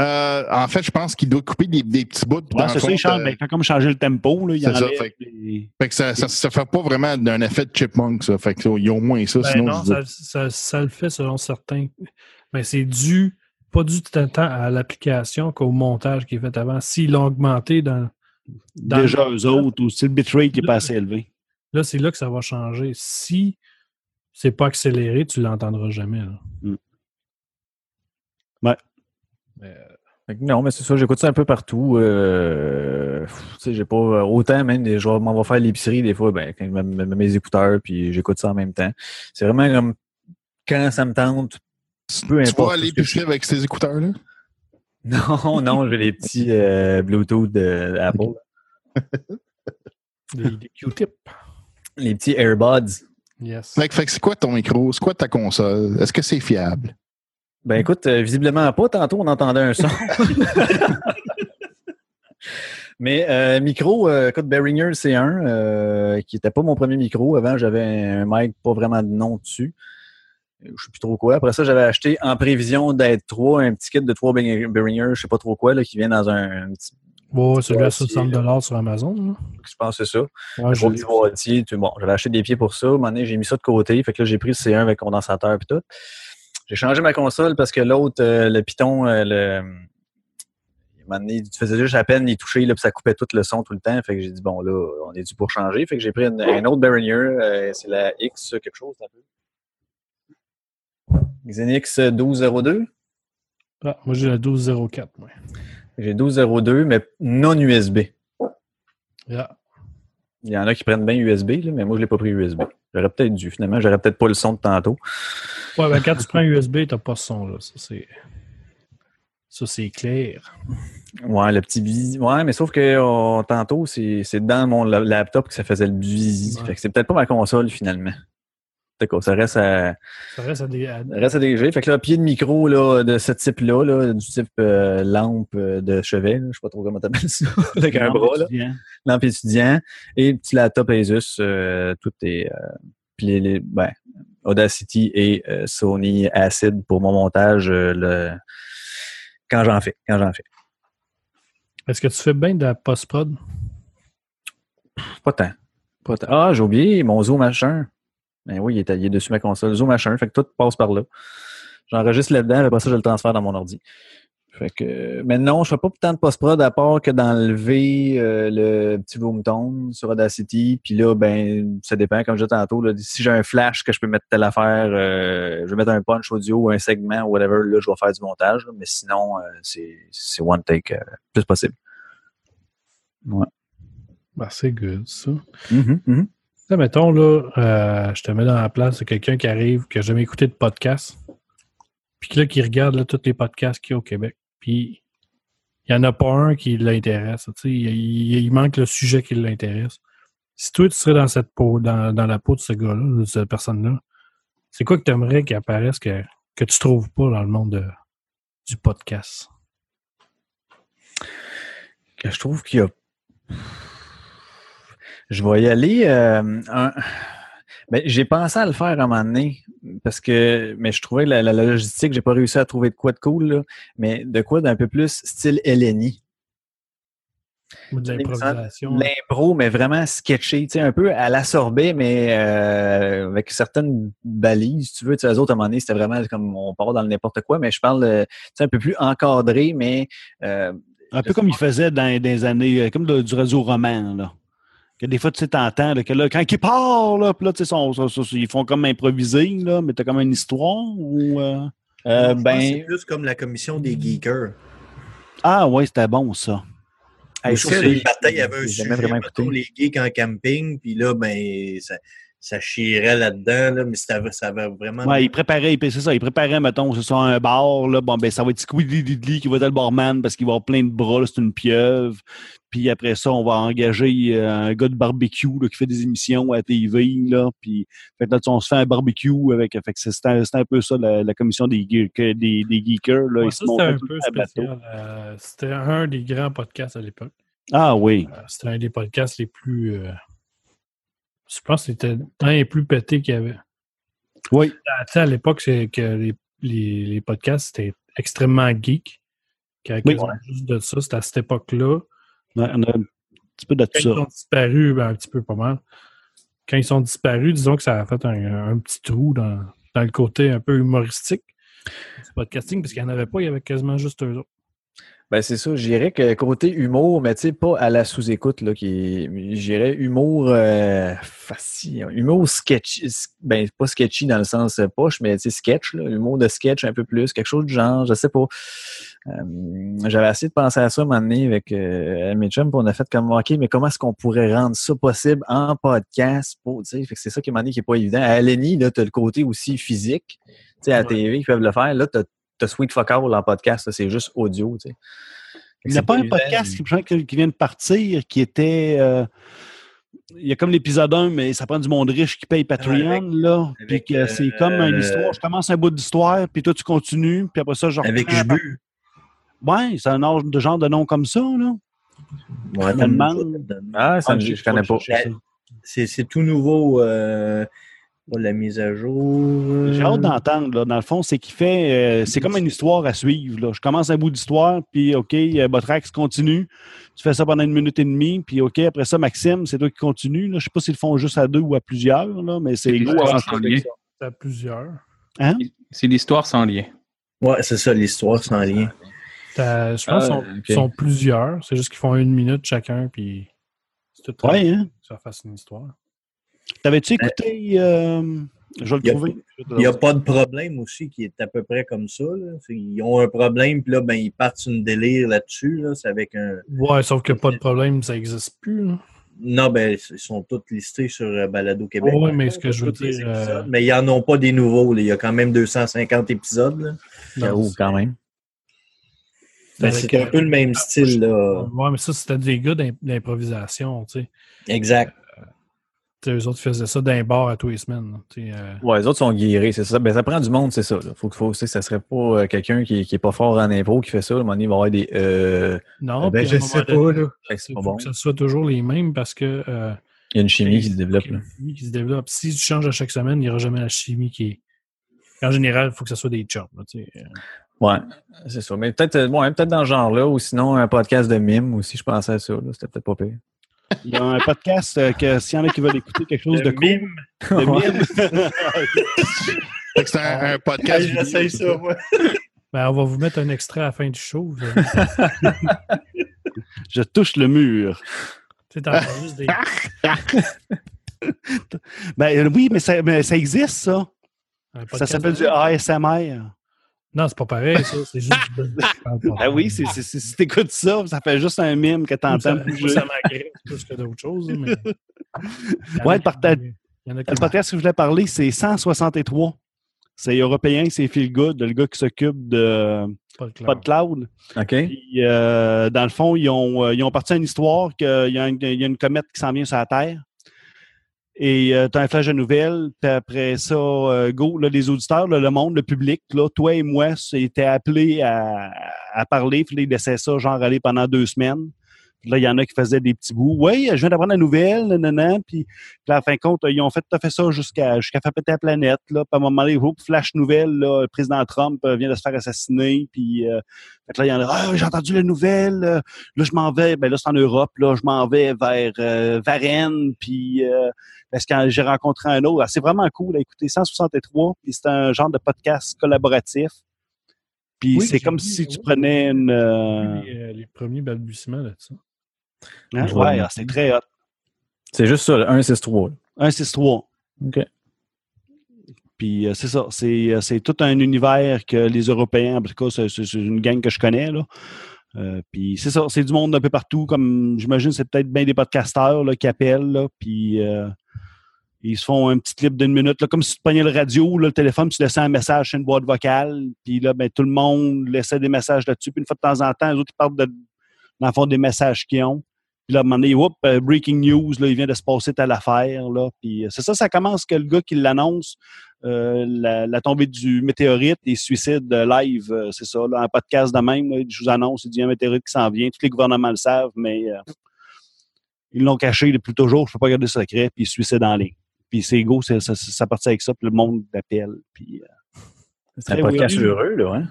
S5: Euh, en fait, je pense qu'il doit couper des, des petits bouts.
S3: Ouais, c'est ça, il change.
S5: euh,
S3: quand comme changer le tempo, là, il y
S5: C'est
S3: en
S5: ça,
S3: a.
S5: fait Fait que ça, ça, ça fait pas vraiment d'un effet de chipmunk, ça. Fait que il y a au moins ça,
S1: Ben
S5: sinon
S1: non, ça, ça- ça le fait selon certains. Mais c'est dû, pas dû tant à l'application qu'au montage qui est fait avant. S'ils l'ont augmenté dans, dans
S3: Déjà, eux autres, ou c'est le bitrate qui est pas assez élevé.
S1: Là, c'est là que ça va changer. Si c'est pas accéléré, tu l'entendras jamais. là.
S3: Mm.
S2: Que non, mais c'est ça, j'écoute ça un peu partout. Euh, tu j'ai pas euh, autant même des je vais- m'en vais faire l'épicerie des fois, ben, quand je mets mes écouteurs, puis j'écoute ça en même temps. C'est vraiment comme quand ça me tente, peu
S5: Tu
S2: importe.
S5: vas aller
S2: ce que je-
S5: pisser avec ces écouteurs-là? (laughs)
S2: Non, non, j'ai les petits euh, Bluetooth de Apple.
S1: des, des Q-tips.
S2: Les petits AirBuds.
S1: Yes.
S5: Fait que, fait que c'est quoi ton micro? C'est quoi ta console? Est-ce que c'est fiable?
S2: Ben écoute, euh, visiblement pas. Tantôt, on entendait un son. (laughs) Mais euh, micro, euh, écoute, Behringer C1, euh, qui était pas mon premier micro. Avant, j'avais un mic pas vraiment de nom dessus. Je sais plus trop quoi. Après ça, j'avais acheté en prévision d'être trois, un petit kit de trois Behringer, je sais pas trop quoi, là, qui vient dans un, un petit.
S1: Bon, celui à
S2: Ouais,
S1: 60$ sur Amazon.
S2: Je pense que c'est ça.
S1: Ouais,
S2: gros petit boîtier. Bon, j'avais acheté des pieds pour ça. À un moment donné, j'ai mis ça de côté. Fait que là, j'ai pris le C1 avec condensateur et tout. J'ai changé ma console parce que l'autre, euh, le Python, euh, le. Moment donné, tu faisais juste à peine les toucher, là, puis ça coupait tout le son tout le temps. Fait que j'ai dit, bon, là, on est dû pour changer. Fait que j'ai pris une- un autre Behringer. euh, c'est la X, quelque chose, un peu. Xenix 1202.
S1: Ah, moi, j'ai la 1204. moi.
S2: J'ai 1202, mais non USB.
S1: Yeah.
S2: Il y en a qui prennent bien USB, là, mais moi, je ne l'ai pas pris USB. J'aurais peut-être dû. Finalement, j'aurais peut-être pas le son de tantôt.
S1: Ouais, ben, quand tu prends USB, t'as pas ce son-là. Ça, c'est. Ça, c'est clair.
S2: Ouais, le petit buzz. Ouais, mais sauf que euh, tantôt, c'est dans mon la- laptop que ça faisait le buzz.
S1: Ouais.
S2: Fait que c'est peut-être pas ma console, finalement. Ça reste à,
S1: Ça reste à des. à-
S2: ça reste à diriger. Fait que là, pied de micro là, de ce type-là, là, du type euh, lampe euh, de chevet, là, je sais pas trop comment t'appelles ça, (laughs) avec un bras, là. Lampe étudiant et petit laptop Asus, euh, tout est euh, puis les, les- ben, Audacity et euh, Sony Acid pour mon montage euh, le, quand j'en fais, quand j'en fais.
S1: Est-ce que tu fais bien de la post-prod?
S2: Pas tant. Pas tant. Ah, j'ai oublié mon Zoom machin. Ben oui, il est, il est dessus ma console. Zoom machin, fait que tout passe par là. J'enregistre là-dedans, après ça, je le transfère dans mon ordi. Fait que, mais non, je fais pas tant de post-prod à part que d'enlever euh, le petit room tone sur Audacity. Puis là, ben, ça dépend, comme je disais tantôt. Là, si j'ai un flash que je peux mettre telle affaire, euh, je vais mettre un punch audio, un segment, whatever, là, je vais faire du montage. là. mais sinon, euh, c'est one take, plus possible.
S1: Ben, c'est good, ça.
S2: Mhm, mhm.
S1: Là, mettons, là, euh, je te mets dans la place de quelqu'un qui arrive, qui n'a jamais écouté de podcast, puis là, qui regarde tous les podcasts qu'il y a au Québec, puis il n'y en a pas un qui l'intéresse. Il, il- manque le sujet qui l'intéresse. Si toi, tu serais dans cette peau, dans, dans la peau de ce gars-là, de cette personne-là, c'est quoi que tu aimerais qu'il apparaisse que, que tu trouves pas dans le monde de- du podcast?
S2: je trouve qu'il y a. Je vais y aller. euh, un- ben, j'ai pensé à le faire à un moment donné, parce que, mais je trouvais la, la, la logistique, j'ai pas réussi à trouver de quoi de cool, là, mais de quoi d'un peu plus style LNI.
S1: Ou de l'improvisation?
S2: L'impro, mais vraiment sketché, tu sais, un peu à la sorbet, mais euh, avec certaines balises, si tu veux. Tu sais, eux autres, à un moment donné, c'était vraiment comme on part dans le n'importe quoi, mais je parle tu sais, un peu plus encadré, mais euh,
S3: Un peu comme il faisait dans des années, euh, comme du réseau roman, là. Que des fois, tu sais, t'entends, là, que là, quand il part, là, puis là, tu sais, ils font comme improviser, là, mais t'as comme une histoire ou. euh?
S2: euh,
S4: Je
S2: ben,
S4: c'est plus comme la commission des geekers.
S3: Ah, ouais, c'était bon, ça.
S2: hey,
S4: Parce
S2: ça,
S4: que
S2: j'ai-
S4: le matin, il y avait un
S2: j'ai
S4: sujet,
S2: jamais vraiment écouté.
S4: mettons, les geeks en camping, puis là, ben, ça, ça chierait là-dedans, là, mais ça, avait- ça avait vraiment...
S3: Ouais, il préparait, c'est ça, il préparait, mettons, ce soit un bar, là, bon, ben, ça va être Squiddy Diddly qui va être le barman parce qu'il va avoir plein de bras, c'est une pieuvre. Puis après ça, on va engager euh, un gars de barbecue, là, qui fait des émissions à TV, là, puis fait que là, on se fait un barbecue avec, fait que c'est- c'était un, peu ça, la, la commission des, geek- des, des geekers, là,
S1: Ouais, c'était un peu spécial. euh, c'était un des grands podcasts à l'époque.
S3: Ah oui.
S1: Euh, C'était un des podcasts les plus. euh, je pense que c'était un des plus pétés qu'il y avait.
S3: Oui.
S1: Tu sais, à l'époque, c'est que les, les, les podcasts, c'était extrêmement geek.
S3: Oui.
S1: juste de ça. C'était à cette époque-là.
S3: Ouais, on a un petit peu de
S1: Quand
S3: ça.
S1: ils sont disparus, ben, un petit peu pas mal. Quand ils sont disparus, disons que ça a fait un, un petit trou dans, dans le côté un peu humoristique du podcasting, parce qu'il n'y en avait pas, il y avait quasiment juste eux autres.
S2: Ben c'est ça, je dirais que côté humour, mais tu sais, pas à la sous-écoute, là, qui dirais humour euh, facile, humour sketchy, ben pas sketchy dans le sens euh, poche, mais tu sais, sketch, là, humour de sketch un peu plus, quelque chose du genre, je sais pas. Euh, J'avais essayé de penser à ça un moment donné avec euh, mes chums, on a fait comme, OK, mais comment est-ce qu'on pourrait rendre ça possible en podcast? Pour, tu sais, c'est ça qui m'a dit qui est pas évident. À Lenny, là, tu as le côté aussi physique, tu sais, à la
S1: Ouais.
S2: TV, ils peuvent le faire. Là, tu Sweet Fuck All en podcast, c'est juste audio, tu sais.
S3: Il n'y a
S2: C'est
S3: pas un podcast qui, vient de partir qui était. euh, il y a comme l'épisode 1, mais ça prend du monde riche qui paye Patreon,
S4: Avec-
S3: là. Puis que c'est comme une
S4: euh,
S3: histoire. Je commence un bout d'histoire, puis toi, tu continues, puis après ça, je
S4: Avec. Jbu.
S3: Ouais, c'est un âge de genre de nom comme ça, là.
S4: Ouais,
S3: me demande.
S2: Ah, ça,
S3: Ah,
S2: je, je connais pas.
S4: C'est c'est tout nouveau, euh, pas la mise à jour.
S3: J'ai hâte d'entendre, là. Dans le fond, c'est qu'il fait. euh, c'est comme une histoire à suivre, là. Je commence un bout d'histoire, puis OK, euh, Botrax continue. Tu fais ça pendant une minute et demie, puis OK, après ça, Maxime, c'est toi qui continue. Là. Je sais pas s'ils le font juste à deux ou à plusieurs, là, mais c'est
S6: l'histoire sans lien.
S1: À plusieurs.
S6: C'est l'histoire sans lien.
S4: Ouais, c'est ça, l'histoire sans lien.
S1: T'as- Je pense
S2: Ah,
S1: qu'ils sont, plusieurs. C'est juste qu'ils font une minute chacun, puis c'est tout
S3: Ouais, hein?
S1: que ça fasse une histoire.
S3: T'avais-tu écouté euh, Je vais
S4: Il y
S3: le
S4: a-
S3: trouver.
S4: Il n'y a pas de problème aussi qui est à peu près comme ça. là. Ils ont un problème, puis là, ben, ils partent sur une délire là-dessus. Là. C'est avec un.
S1: Ouais, sauf que pas de problème, ça n'existe plus. là.
S4: Non, ben, ils sont tous listés sur euh, Balado Québec. Par
S1: mais ce que je veux dire, euh,
S4: Mais ils n'en ont pas des nouveaux. là. Il y a quand même 250 épisodes. là.
S1: Non,
S2: quand même.
S4: Ben, c'est un
S1: euh,
S4: peu le même style. Là.
S1: Ouais, mais ça, c'était des gars d'im- d'improvisation, tu sais.
S4: Exact.
S1: Eux autres faisaient ça d'un bar à tous les semaines. euh.
S2: Ouais, les autres sont guéris, c'est ça. Ben, ça prend du monde, c'est ça. Là. Faut que faut, ça serait pas euh, quelqu'un qui, qui est pas fort en impro qui fait ça. À un moment donné, il va y avoir des. Euh,
S1: Non,
S2: ben,
S1: puis à
S2: je sais
S1: donné,
S2: pas, là. Pas
S1: faut
S2: bon.
S1: que ce soit toujours les mêmes parce que. euh,
S2: Il y a une chimie qui se développe.
S1: il y a
S2: Là.
S1: une chimie qui se développe. Si tu changes à chaque semaine, il n'y aura jamais la chimie qui est. En général, il faut que ce soit des chums.
S2: Ouais, c'est ça. Mais peut-être euh, ouais, peut-être dans ce genre-là, ou sinon un podcast de mime aussi, je pensais à ça. C'était peut-être pas pire.
S3: Il y a un podcast euh, que s'il y en a qui veulent écouter quelque chose de, cool.
S4: mime.
S3: de mime. (laughs)
S5: Fait que c'est un, un podcast.
S4: Hey, J'essaye ça, moi.
S1: Ben, on va vous mettre un extrait à la fin du show.
S3: Je touche le mur.
S1: Tu juste des.
S3: Ben oui, mais ça, mais ça existe, ça. Ça s'appelle du ASMR.
S1: Non, c'est pas pareil, ça. C'est juste. (laughs)
S3: Ah oui, c'est, c'est, c'est- si t'écoutes ça, ça fait juste un mime que
S1: Ça,
S3: t'entends
S1: ça m'agresse plus que d'autres choses. Mais... (laughs)
S3: Ouais, le partage- Le podcast que je voulais parler, c'est 163. C'est européen, c'est Phil Good, le gars qui s'occupe de
S1: pas le cloud.
S3: PodCloud.
S2: OK?
S3: Puis, euh, dans le fond, ils ont, euh, ils ont parti à une histoire qu'il y, a une- il y a une comète qui s'en vient sur la Terre. Et tu as un flash de nouvelles. Puis après ça, euh, les auditeurs, le monde, le public, là, toi et moi, c'était appelés à, à parler. Puis ils laissaient ça, genre, aller pendant deux semaines. Là, il y en a qui faisaient des petits bouts. Oui, je viens d'apprendre la nouvelle, nanana. Puis, puis à la fin de compte, ils ont fait, fait ça jusqu'à jusqu'à faire péter la planète. Là. Puis à un moment donné, flash nouvelle, là, le président Trump euh, vient de se faire assassiner. Puis euh, fait là, il y en a, ah, j'ai entendu la nouvelle. euh, là, je m'en vais. Ben là, c'est en Europe. Là, je m'en vais vers euh, Varennes. Puis euh, parce que j'ai rencontré un autre. Ah, C'est vraiment cool à écouter. 163. Puis c'est un genre de podcast collaboratif. Puis
S1: Oui,
S3: c'est comme si tu
S1: oui.
S3: prenais une. euh,
S1: Les, euh, les premiers balbutiements de ça.
S3: Hein, ouais, c'est très hot.
S2: C'est juste ça, le 1-6-3. là.
S3: 163.
S2: OK.
S3: Puis euh, c'est ça, c'est, euh, c'est tout un univers que les Européens, en tout cas, c'est, une gang que je connais. Là. Euh, puis c'est ça, c'est du monde un peu partout, comme j'imagine, c'est peut-être bien des podcasteurs là, qui appellent, là, puis euh, ils se font un petit clip d'une minute, là, comme si tu prenais le radio, le téléphone, tu laissais un message sur une boîte vocale, puis là, ben, tout le monde laissait des messages là-dessus, puis une fois de temps en temps, les autres, ils parlent de, dans le fond, des messages qu'ils ont. Puis là, à un moment donné, whoop, euh, breaking news, là, il vient de se passer telle affaire. Là, puis euh, c'est ça, ça commence que le gars qui l'annonce, euh, la, la tombée du météorite et suicide live, euh, c'est ça, là, un podcast de même, là, je vous annonce, il dit il y a un météorite qui s'en vient, tous les gouvernements le savent, mais euh, ils l'ont caché depuis toujours, je peux pas garder ce secret, puis suicide en ligne. Puis c'est go, ça, ça, avec ça, puis le monde l'appelle. Puis,
S2: C'est un
S3: Très
S2: podcast heureux, là, hein?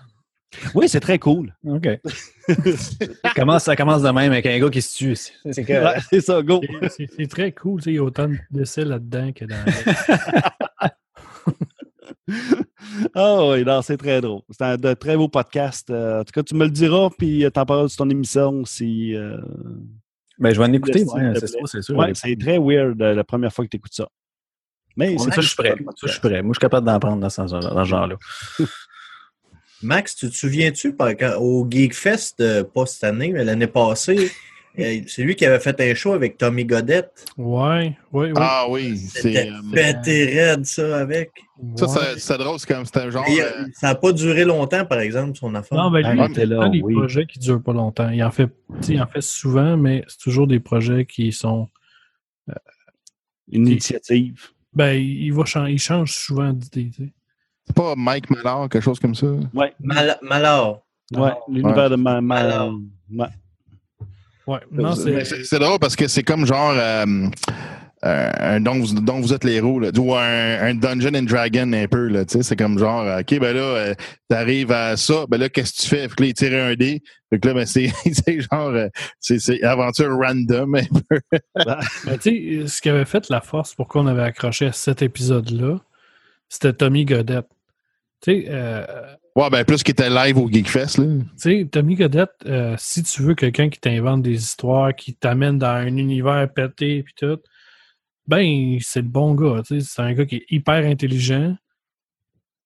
S3: Oui, c'est très cool.
S2: OK. (laughs) ça, commence, ça commence de même avec un gars qui se tue. C'est que...
S3: Ouais, ça, go.
S1: C'est- très cool. Il y a autant de décès là-dedans que dans. (laughs)
S3: Ah oui, non, c'est très drôle. C'est un de très beau podcast. Euh, en tout cas, tu me le diras, puis euh, t'en parleras sur ton émission si. euh,
S2: Ben, je vais en écouter, ouais, c'est ça,
S3: plaît.
S2: c'est sûr.
S3: Ouais, c'est très weird euh, la première fois que tu écoutes ça. Mais
S2: Ouais,
S3: c'est
S2: ça, je suis prêt. Ça, je suis prêt. Moi, je suis capable d'en prendre dans ce, dans ce genre-là. (laughs)
S4: Max, tu te souviens-tu, au Geekfest, euh, pas cette année, mais l'année passée, (laughs) euh, c'est lui qui avait fait un show avec Tommy Godette?
S1: Ouais, oui, oui.
S5: Ah oui, c'est. Euh,
S4: pété raide, ça, avec.
S5: ça,
S1: Ouais.
S5: ça- c'est drôle, c'est comme c'était un genre.
S4: Et,
S5: euh,
S4: ça n'a pas duré longtemps, par exemple, son affaire.
S1: Non, ben lui,
S3: Ah,
S1: il
S3: il
S1: fait
S3: là,
S1: des
S3: oui.
S1: projets qui ne durent pas longtemps. Il en fait, il en fait souvent, mais c'est toujours des projets qui sont.
S3: une initiative.
S1: Ben, il va changer, il change souvent d'idée.
S5: C'est pas Mike Mallard, quelque chose comme ça?
S3: Ouais,
S4: Mal- Malard.
S3: ouais, l'univers de ma. ma-
S4: Alors.
S3: ouais.
S1: Ouais, non, c'est.
S5: Drôle parce que c'est comme genre euh, euh, un dont vous, dont vous êtes les héros, là, ou un, un Dungeon and Dragon un peu. là, tu sais, C'est comme genre, euh, OK, ben là, euh, t'arrives à ça, ben là, qu'est-ce que tu fais? Fait que là, il tire un dé. Fait que là, ben c'est (laughs) c'est genre, c'est c'est aventure random un peu.
S1: Ben, tu sais, ce qui avait fait la force pour qu'on avait accroché à cet épisode-là, c'était Tommy Godette. Tu sais, euh,
S5: Ouais, ben plus qu'il était live au Geekfest, là.
S1: Tu sais, Tommy Godette, euh, si tu veux quelqu'un qui t'invente des histoires, qui t'amène dans un univers pété puis tout, Ben, c'est le bon gars. tu sais. C'est un gars qui est hyper intelligent,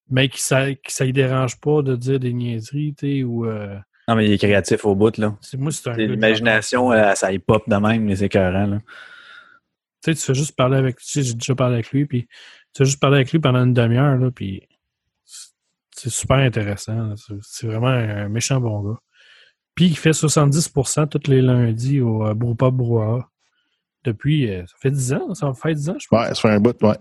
S1: mais qui ça, qui ça lui dérange pas de dire des niaiseries, tu sais, ou... euh,
S2: Non, mais il est créatif au bout, là.
S1: c'est moi, c'est un
S2: L'imagination, euh, ça hip pop de même, mais c'est écœurant, là.
S1: Tu sais, tu fais juste parler avec... Tu sais, j'ai déjà parlé avec lui, puis tu fais juste parler avec lui pendant une demi-heure, là, puis c'est- super intéressant. C'est vraiment un méchant bon gars. Puis il fait 70% tous les lundis au euh, Brewpub Brouhaha. Depuis, euh, ça fait 10 ans, ça va faire 10 ans, je pense.
S5: Ouais, ça fait un bout, ouais.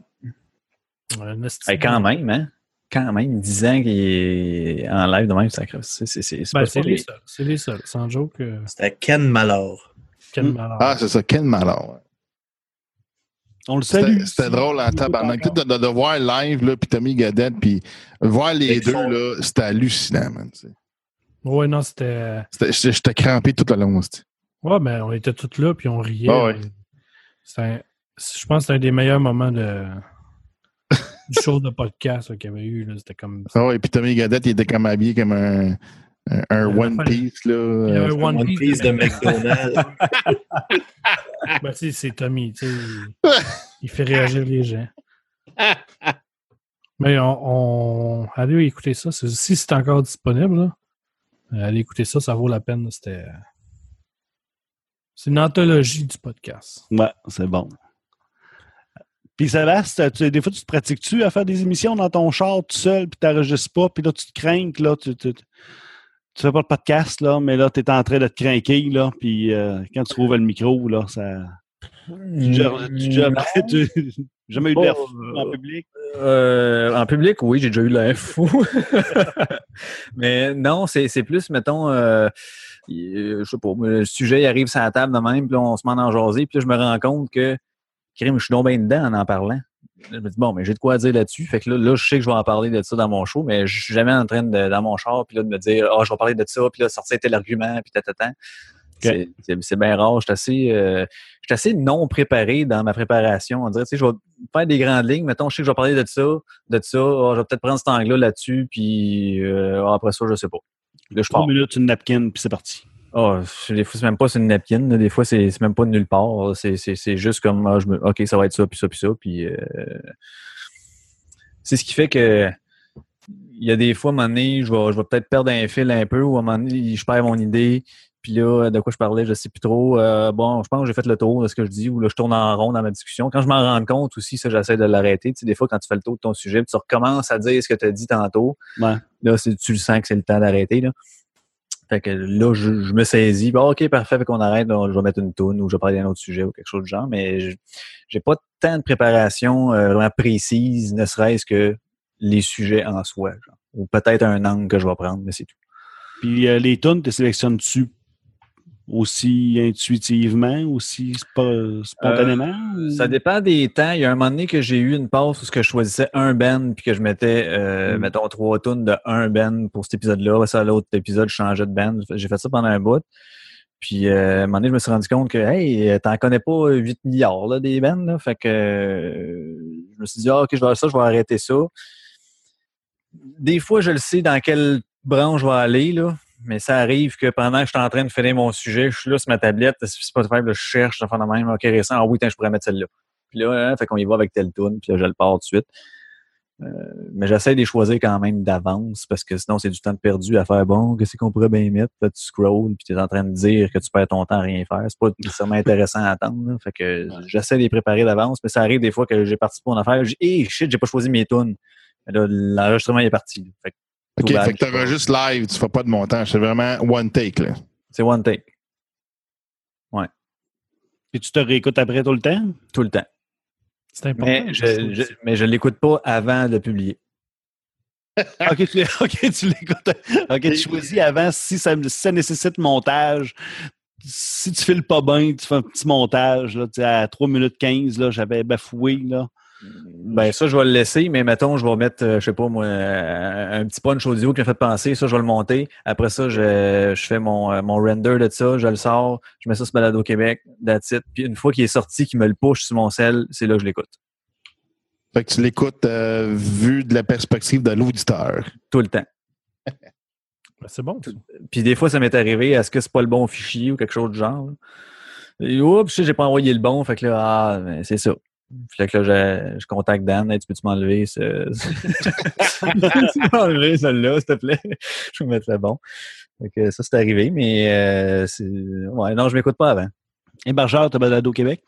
S1: Un esti
S2: Hey, quand même, hein? Quand même, 10 ans qu'il est en live de même, ça. C'est c'est- c'est- c'est
S1: Ben, les seuls. C'est les seuls. Sans joke, euh,
S4: C'était Ken Malor.
S3: Mm.
S1: malheur.
S5: Ah, c'est ça, Ken Malard.
S3: On le salue.
S5: C'était drôle en tabarnak. De, de, de voir live, là, puis Tommy Gadette, puis voir les deux, là, c'était hallucinant, man. tu sais.
S1: Ouais, non, c'était.
S5: J'étais crampé tout le long. tu sais.
S1: Ouais, mais on était tous là, puis on riait.
S5: Ah ouais.
S1: Un- Je pense que c'était un des meilleurs moments de... du show de podcast qu'il y avait eu. là. C'était comme.
S5: Ah ouais, puis Tommy Gadette, il était comme habillé comme un, un, un One Piece, là.
S1: Il y avait un One,
S4: One
S1: Piece.
S4: De (laughs) McDonald's. (laughs)
S1: Ben, tu sais, c'est Tommy. tu sais, il- fait réagir les gens. (laughs) Mais on, on- allez écouter ça. Si c'est encore disponible, là, euh, allez écouter ça, ça vaut la peine. C'était. C'est une anthologie du podcast.
S3: Ouais, c'est bon. Puis Sébastien, tu, des fois, tu te pratiques-tu à faire des émissions dans ton char tout seul, puis tu n'enregistres pas, puis là, tu te crains, que là, tu, tu, tu fais pas le podcast, là, mais là, tu es en train de te craquer, là, puis euh, quand tu trouves le micro, là, ça... Tu, (laughs) jamais eu de l'air fou en public?
S2: Euh, en public, oui, j'ai déjà eu l'air (laughs) fou. Mais non, c'est plus, mettons, euh, je sais pas, le sujet il arrive sur la table de même, puis là, on se met en jaser, puis là, je me rends compte que, crime, je suis donc bien dedans en en parlant. Je me dis, bon, mais j'ai de quoi dire là-dessus. Fait que là, là, je sais que je vais en parler de ça dans mon show, mais je suis jamais en train de, dans mon char, puis là, de me dire, ah, je vais parler de ça, puis là, sortir tel argument, puis tatatan. C'est c'est- bien rare. Je suis assez, euh, assez non préparé dans ma préparation. On dirait, tu sais, je vais faire des grandes lignes. Mettons, je sais que je vais parler de ça, de ça. Ah, je vais peut-être prendre cet angle-là là-dessus, puis euh, après ça, je sais pas. Là, je.
S3: Trois minutes, une napkin, puis c'est parti.
S2: Ah, des fois, c'est même pas sur une napkin. Des fois, c'est même pas de nulle part. C'est- juste comme, ah, je me, OK, ça va être ça, puis ça, puis ça. Puis euh, c'est ce qui fait que il y a des fois, à un moment donné, je vais, je vais peut-être perdre un fil un peu, ou à un moment donné, je perds mon idée. Puis là, de quoi je parlais, je sais plus trop. Euh, bon, je pense que j'ai fait le tour de ce que je dis, ou là, je tourne en rond dans ma discussion. Quand je m'en rends compte aussi, ça, j'essaie de l'arrêter. Tu sais, des fois, quand tu fais le tour de ton sujet, puis tu recommences à dire ce que tu as dit tantôt,
S3: Ouais.
S2: là, tu le sens que c'est le temps d'arrêter. Fait que là, je, je me saisis. Bon, OK, parfait, fait qu'on arrête. je vais mettre une toune ou je vais parler d'un autre sujet ou quelque chose du genre. Mais j'ai pas tant de préparation euh, vraiment précise, ne serait-ce que les sujets en soi. genre. Ou peut-être un angle que je vais prendre, mais c'est tout.
S3: Puis euh, les tunes, tu sélectionnes-tu aussi intuitivement, aussi spo- spontanément? ou-
S2: Ça dépend des temps. Il y a un moment donné que j'ai eu une pause où ce que je choisissais un band puis que je mettais, euh,
S3: Mm.
S2: mettons, trois tunes de un band pour cet épisode-là. Ça, l'autre épisode, je changeais de band. J'ai fait ça pendant un bout. Puis, euh, à un moment donné, je me suis rendu compte que, hey, t'en connais pas 8 milliards, là, des bands, là. Fait que, euh, je me suis dit, ah, OK, je vais faire ça, je vais arrêter ça. Des fois, je le sais dans quelle branche je vais aller, là. Mais ça arrive que pendant que je suis en train de finir mon sujet, je suis là sur ma tablette, c'est pas faire, je cherche, je fais de même, ok, récent, ah oui, tiens, je pourrais mettre celle-là. Puis là, hein, fait qu'on y va avec telle tune, puis là, je le pars tout de suite. Euh, mais j'essaie de les choisir quand même d'avance parce que sinon, c'est du temps de perdu à faire bon, qu'est-ce qu'on pourrait bien mettre? Là, tu scrolls, puis tu es en train de dire que tu perds ton temps à rien faire. C'est pas nécessairement intéressant à attendre. là. Fait que j'essaie de les préparer d'avance, mais ça arrive des fois que j'ai parti pour une affaire, je dis, hey, shit, j'ai pas choisi mes tunes. Mais là, l'enregistrement est parti. Fait que
S5: OK,
S2: Trouvable,
S5: fait que t'enregistres live, tu fais pas de montage. C'est vraiment one take, là.
S2: c'est one take,
S3: Puis tu te réécoutes après tout le temps?
S2: tout le temps.
S1: C'est important.
S2: Mais je, je, mais je l'écoute pas avant de publier. (laughs)
S3: OK, tu, l'écoutes. OK, tu choisis avant si ça, si ça nécessite montage. Si tu files pas bien, tu fais un petit montage. Là, à 3 minutes 15, là, j'avais bafoué. Là.
S2: Ben ça, je vais le laisser, mais mettons, je vais mettre, euh, je sais pas moi, euh, un petit punch audio qui m'a fait penser, ça, je vais le monter. Après ça, je, je fais mon, euh, mon render de ça, je le sors, je mets ça sur Balado Québec, that's it. Puis une fois qu'il est sorti, qu'il me le push sur mon sel, c'est là que je l'écoute.
S5: Fait que tu l'écoutes euh, vu de la perspective de l'auditeur.
S2: Tout le temps. (laughs)
S1: Ben, c'est bon. ça.
S2: Puis des fois, ça m'est arrivé, est-ce que c'est pas le bon fichier ou quelque chose du genre? oups, je sais, j'ai pas envoyé le bon, fait que là, ah, ben, c'est ça. Que là, je, je contacte Dan, Hey, tu peux-tu m'enlever ce... (laughs) m'enlever celle-là, s'il te plaît? (laughs) je vais mettre le bon. Fait que ça, c'est arrivé, mais euh. Ouais, non, je m'écoute pas avant.
S3: Hébergeur, t'as balado au Québec?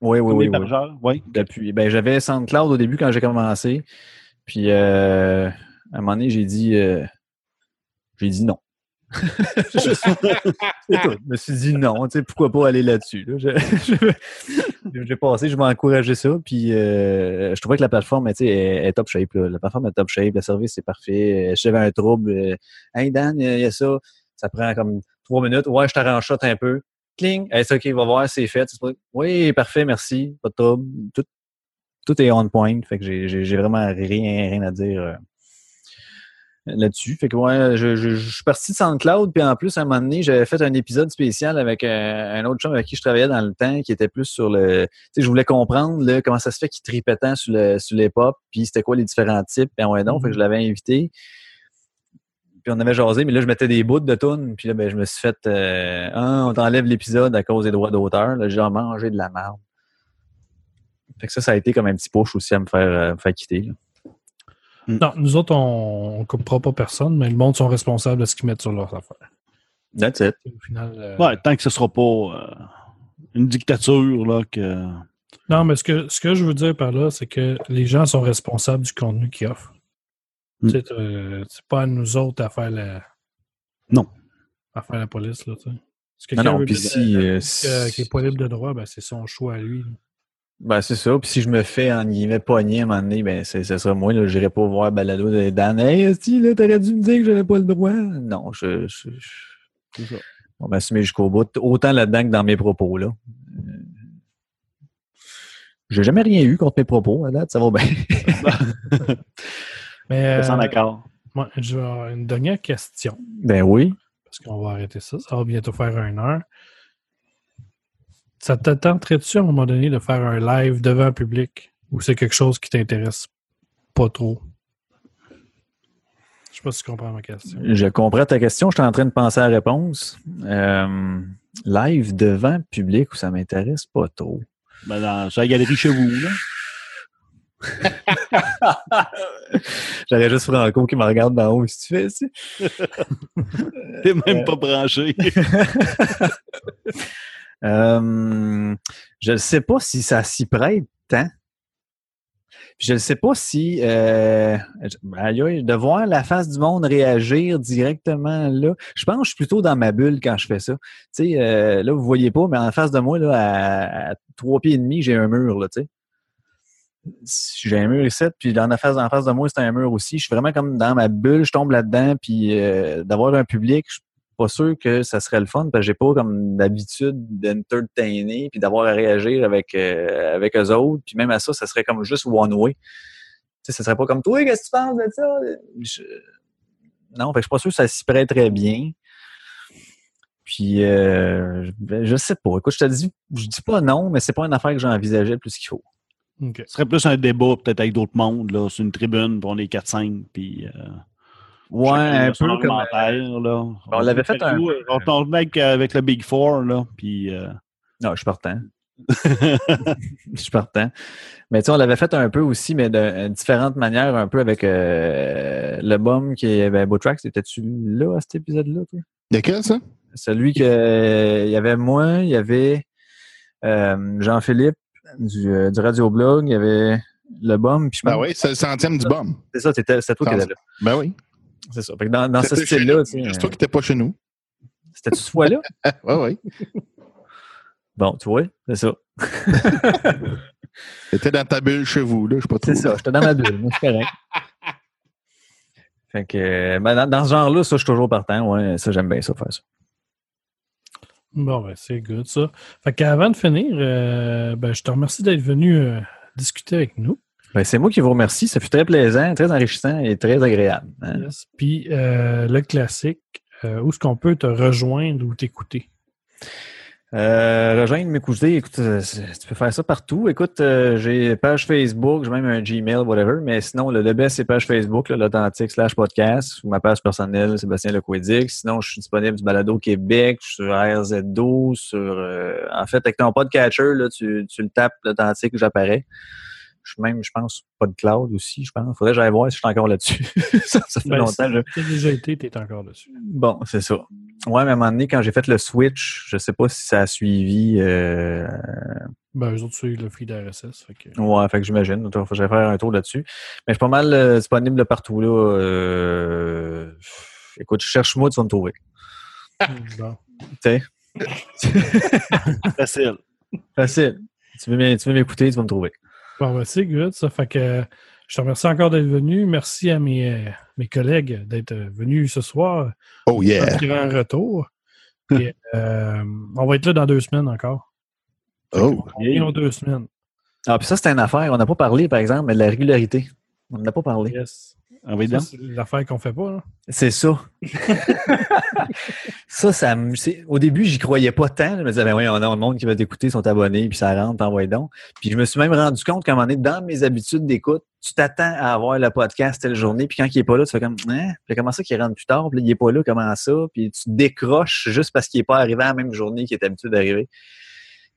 S2: Oui, oui, oui. oui.
S3: hébergeur, oui.
S2: Depuis, ben, j'avais SoundCloud au début quand j'ai commencé. Puis, euh, à un moment donné, j'ai dit, euh, j'ai dit non. (laughs) Je me suis dit non, tu sais, pourquoi pas aller là-dessus. là. J'ai passé, je vais encourager ça. Puis, euh, je trouvais que la plateforme, est, est top shape. là. La plateforme est top shape, le service c'est parfait. Si j'avais un trouble, euh, hey Dan, il y, a- ça. Ça prend comme trois minutes. Ouais, je t'arrange un peu. Cling. Hey, c'est OK, va voir, c'est fait. Oui, parfait, merci. Pas de trouble. Tout, tout est on point. Fait que j'ai vraiment rien, rien à dire euh, là-dessus. Fait que ouais, je, je- je suis parti de SoundCloud, puis en plus, à un moment donné, j'avais fait un épisode spécial avec euh, un autre chum avec qui je travaillais dans le temps, qui était plus sur le. Tu sais, je voulais comprendre là, comment ça se fait qu'il tripait tant sur le sur l'hip-hop, puis c'était quoi les différents types, puis ouais donc, fait que je l'avais invité. Puis on avait jasé, mais là, je mettais des bouts de tunes, puis là, ben, je me suis fait euh, Ah, on t'enlève l'épisode à cause des droits d'auteur. Là, j'ai mangé de la merde. Fait que ça, ça a été comme un petit push aussi à me faire, euh, me faire quitter. là.
S1: Non, nous autres, on ne coupera pas personne, mais le monde sont responsables de ce qu'ils mettent sur leurs affaires.
S2: That's it.
S1: Au final, euh,
S3: Ouais, tant que ce sera pas euh, une dictature, là, que.
S1: Non, mais ce que, ce que je veux dire par là, c'est que les gens sont responsables du contenu qu'ils offrent.
S3: Mm.
S1: Tu sais, euh, C'est pas à nous autres à faire la.
S3: Non.
S1: À faire la police, là, tu sais. Si quelqu'un
S2: non, si,
S1: qui est pas libre de droit, ben, c'est son choix à lui. là.
S2: Ben, c'est ça. Puis si je me fais, en guillemets, pogner à un moment donné, ben, c'est, ce sera moi, là. J'irai pas voir Balado de Dan. Hey, là, t'aurais dû me dire que j'avais pas le droit. Non, je, je,
S3: ça.
S2: on va m'assumer jusqu'au bout. Autant là-dedans que dans mes propos, là. Euh, J'ai jamais rien eu contre mes propos, à date. Ça va bien. (laughs)
S1: Mais
S3: Je
S1: euh,
S3: accord.
S1: moi, je vais avoir une dernière question,
S2: ben oui.
S1: parce qu'on va arrêter ça. Ça va bientôt faire une heure. Ça te tenterait-tu à un moment donné de faire un live devant un public ou c'est quelque chose qui t'intéresse pas trop? Je sais pas si tu comprends ma question.
S2: Je comprends ta question. Je suis en train de penser à la réponse. Euh, live devant public où ça m'intéresse pas trop.
S3: Ben, dans, la galerie chez vous, là. (laughs)
S2: J'aurais juste Franco qui me regarde d'en haut si tu fais ça. (laughs)
S3: T'es même pas branché. (laughs)
S2: Euh, je ne sais pas si ça s'y prête tant. Puis Je ne sais pas si euh, de voir la face du monde réagir directement là. Je pense que je suis plutôt dans ma bulle quand je fais ça. Tu sais, euh, là, vous voyez pas, mais en face de moi, là, à, trois pieds et demi, j'ai un mur, là, tu sais. J'ai un mur ici, puis dans la face, en face de moi, c'est un mur aussi. Je suis vraiment comme dans ma bulle, je tombe là-dedans, puis d'avoir un public, pas sûr que ça serait le fun parce que j'ai pas comme d'habitude d'entertainer puis d'avoir à réagir avec euh, avec eux autres. Puis même à ça ça serait comme juste one way. Tu sais ça serait pas comme toi qu'est-ce que tu penses de ça? Non fait que je suis pas sûr que ça s'y prête très bien. Puis euh, je- sais pas. Écoute je te dis je dis pas non mais c'est pas une affaire que j'ai envisagé plus qu'il faut.
S3: Ce serait plus un débat, peut-être avec d'autres mondes, là, sur une tribune, on est 4-5, puis.
S2: Ouais un peu comme
S3: argumentaire, là.
S2: on l'avait fait un
S3: nous,
S2: peu.
S3: On tournait avec, avec le Big Four, là, puis. euh,
S2: non je suis partant (laughs) je suis partant. Mais tu sais, on l'avait fait un peu aussi, mais de euh, différentes manières, un peu avec euh, le bum qui est ben, Botrax. Étais-tu là à cet épisode-là, toi?
S5: Lequel, ça?
S2: Celui que euh, il y avait moi, il y avait euh, Jean-Philippe du, euh, du Radio-Blog, il y avait le bum, puis je
S5: Ben oui, c'est le centième du BOM.
S2: c'est ça, c'était c'est toi qui étais là.
S5: Ben oui.
S2: C'est ça. Fait que dans, dans ce
S5: C'était
S2: style-là,
S5: C'est toi
S2: euh,
S5: qui n'étais pas chez nous.
S2: c'était-tu ce fois-là? (laughs)
S5: Oui, oui.
S2: Bon, tu vois, c'est ça. (laughs)
S5: T'étais dans ta bulle chez vous, là, je sais pas trop.
S2: C'est ça, j'étais dans ma bulle, moi, c'est correct. Fait que, euh, ben, dans, dans ce genre-là, ça, je suis toujours partant. Ouais, ça, j'aime bien ça, faire ça.
S1: Bon, ben, c'est good, ça. Fait qu'avant de finir, euh, ben, je te remercie d'être venu euh, discuter avec nous.
S2: Ben, c'est moi qui vous remercie. Ça fut très plaisant, très enrichissant et très agréable. hein.
S1: Yes. Puis, euh, le classique, euh, où est-ce qu'on peut te rejoindre ou t'écouter?
S2: Euh, rejoindre cousins, écoute, tu peux faire ça partout. Écoute, euh, j'ai page Facebook, j'ai même un Gmail, whatever, mais sinon, le, le best, c'est page Facebook, l'authentique slash podcast, ou ma page personnelle, Sébastien Lequedic. Sinon, je suis disponible du Balado Québec, je suis sur RZ12, sur, euh, en fait, avec ton podcatcher, là, tu, tu le tapes, l'authentique, j'apparais. Je suis même, je pense, PodCloud aussi, je pense. Faudrait que j'aille voir si je suis encore là-dessus. (laughs) ça, ça fait
S1: Ben,
S2: longtemps.
S1: as déjà été, tu es encore dessus.
S2: Bon, c'est ça. Ouais, mais à un moment donné, quand j'ai fait le switch, je sais pas si ça a suivi. Euh...
S1: Ben, eux autres, suivent le feed RSS. Fait que...
S2: Ouais, fait que j'imagine. Il faudrait faire un tour là-dessus. Mais je suis pas mal euh, disponible partout là. Euh... Écoute, cherche-moi, tu vas me trouver. (laughs)
S1: Bon.
S2: Tu sais, (laughs)
S3: Facile.
S2: facile. Tu veux m'é- tu veux m'écouter, tu vas me trouver.
S1: Bon, ben, c'est good, ça. Fait que je te remercie encore d'être venu. Merci à mes, euh, mes collègues d'être euh, venus ce soir.
S5: Oh yeah.
S1: Un retour. Et, euh, on va être là dans deux semaines encore.
S5: Oh.
S1: On dans deux semaines.
S2: Ah, puis ça, c'est une affaire. On n'a pas parlé, par exemple, mais de la régularité. On n'en a pas parlé.
S1: Yes.
S3: Dans.
S1: c'est l'affaire qu'on fait pas. Là.
S2: C'est ça. (laughs) ça, ça me- c'est- Au début, j'y croyais pas tant. Je me disais, ben oui, on a le monde qui va t'écouter, sont abonnés, puis ça rentre, t'envoies donc. Puis je me suis même rendu compte qu'à un moment donné, dans mes habitudes d'écoute, tu t'attends à avoir le podcast telle journée, puis quand il est pas là, tu fais comme, hein? Puis comment ça qu'il rentre plus tard, puis il est pas là, comment ça? Puis tu décroches juste parce qu'il est pas arrivé à la même journée qu'il est habitué d'arriver.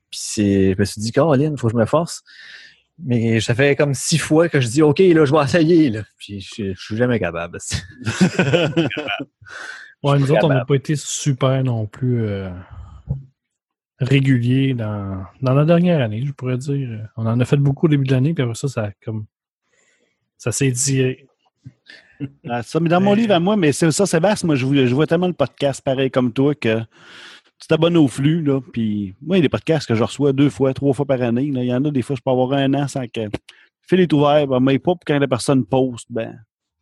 S2: Puis c'est, je me suis dit, Caroline, faut que je me force. Mais ça fait comme six fois que je dis, OK, là, je vais essayer, là. Puis je, je suis jamais capable. (laughs)
S1: Ouais, nous autres, on n'a pas été super non plus euh, réguliers dans, dans la dernière année, je pourrais dire. On en a fait beaucoup au début de l'année, puis après ça, ça comme. Ça s'est dit.
S3: Ah, ça, mais dans mon livre à moi, mais c'est ça, Sébastien, moi, je, vois- je vois tellement le podcast pareil comme toi que tu t'abonnes au flux, là, puis moi, il y a des podcasts que je reçois deux fois, trois fois par année. là. Il y en a des fois, je peux avoir un an sans que. Le fil est ouvert, ben, mais pas pour quand la personne poste, ben,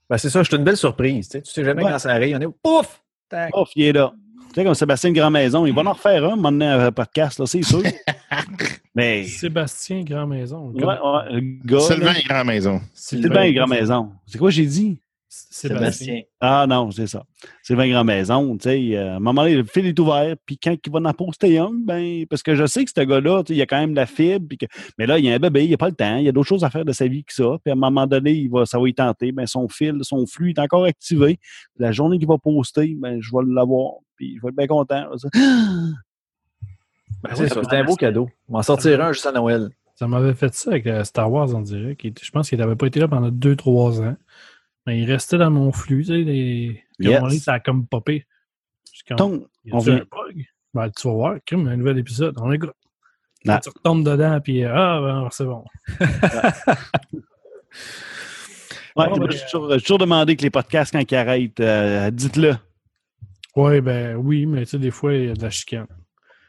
S2: Ben, c'est ça, je suis une belle surprise. Tu sais, tu sais jamais
S3: Ouais.
S2: quand ça arrive. On est pouf! Tac.
S3: off, il est là. Tu sais, comme Sébastien Grand Maison, il va en refaire un, maintenant, un podcast, là, c'est sûr. (laughs) mais.
S1: Sébastien Grand Maison.
S3: Ouais, ouais.
S5: Sylvain
S3: là,
S5: est grand maison.
S3: Sylvain Grand Maison. C'est quoi j'ai dit?
S1: Sébastien.
S3: Ah non, c'est ça. C'est 20 grand maison, tu sais. euh, à un moment donné, le fil est ouvert, puis quand il va en poster un, ben, parce que je sais que ce gars-là, tu sais, il y a quand même de la fibre, puis que, mais là, il y a un bébé, il n'y a pas le temps, il y a d'autres choses à faire de sa vie que ça, puis à un moment donné, il va, ça va y tenter, ben, son fil, son flux est encore activé. La journée qu'il va poster, ben, je vais l'avoir, puis je vais être bien content. ça. (gasps)
S2: Ben, c'est ça, c'est un beau cadeau. On va en sortir un juste à Noël.
S1: Ça m'avait fait ça avec euh, Star Wars en direct. Je pense qu'il n'avait pas été là pendant 2-3 ans. Mais il restait dans mon flux. Tu sais, les... Un donné,
S3: Yes.
S1: ça a comme popé. Je suis comme,
S3: Donc, on
S1: un
S3: vient.
S1: bug? Ben, tu vas voir, crime, un nouvel épisode. On écoute.
S3: Ah.
S1: Tu retombes dedans, puis euh, ah, ben, c'est bon. (laughs)
S3: Ouais,
S1: ben,
S3: j'ai toujours, demandé que les podcasts, quand ils arrêtent, euh, dites-le.
S1: Oui, ben oui, mais tu sais, des fois, il y a de la chicane.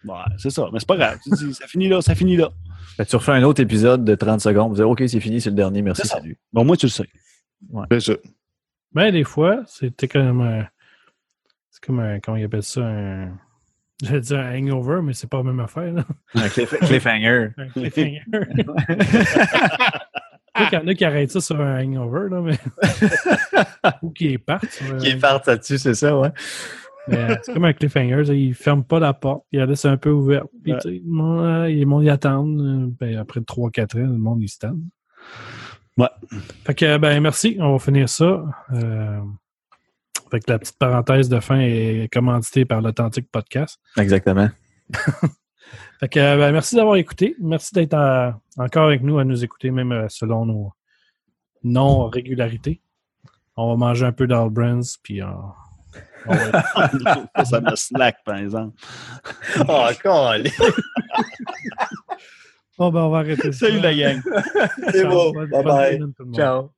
S3: Ouais, c'est ça, mais c'est pas grave. Tu dis, ça finit là, ça finit là.
S2: Que tu refais un autre épisode de 30 secondes. Vous dites, OK, c'est fini, c'est le dernier. Merci, salut.
S3: Bon, moi, tu le sais.
S5: C'est ça.
S1: Ben, des fois, c'était comme un. C'est comme un. Comment ils appellent ça? Un. J'allais dire un hangover, mais c'est pas la même affaire. Là.
S2: Un cliff- cliffhanger. (laughs)
S1: Un cliffhanger. (laughs) Qu'il y en a qui arrêtent ça sur un hangover, là, mais. (laughs) Ou qui partent. sur
S2: Qui part là-dessus, c'est ça, ouais.
S1: Mais c'est comme un cliffhanger, tu sais, il ferme pas la porte, il la laisse un peu ouverte. Puis,
S3: Ouais.
S1: tu sais, le monde, euh, le monde y attend. euh, Ben, après 3-4 ans, le monde y stand.
S3: Ouais.
S1: Fait que, ben, merci. On va finir ça. Euh, fait que la petite parenthèse de fin est commanditée par l'Authentique Podcast.
S2: Exactement. (laughs)
S1: Fait que, ben, merci d'avoir écouté. Merci d'être euh, encore avec nous à nous écouter, même euh, selon nos non-régularités. On va manger un peu d'Albrands, puis euh, on va (laughs) être
S3: ça me slack, par exemple.
S2: Oh. (laughs)
S1: Bon, ben, on va arrêter (laughs) ça.
S3: Salut la gang. (laughs)
S4: C'est.
S1: Bonne-
S4: Bye bye.
S2: Ciao.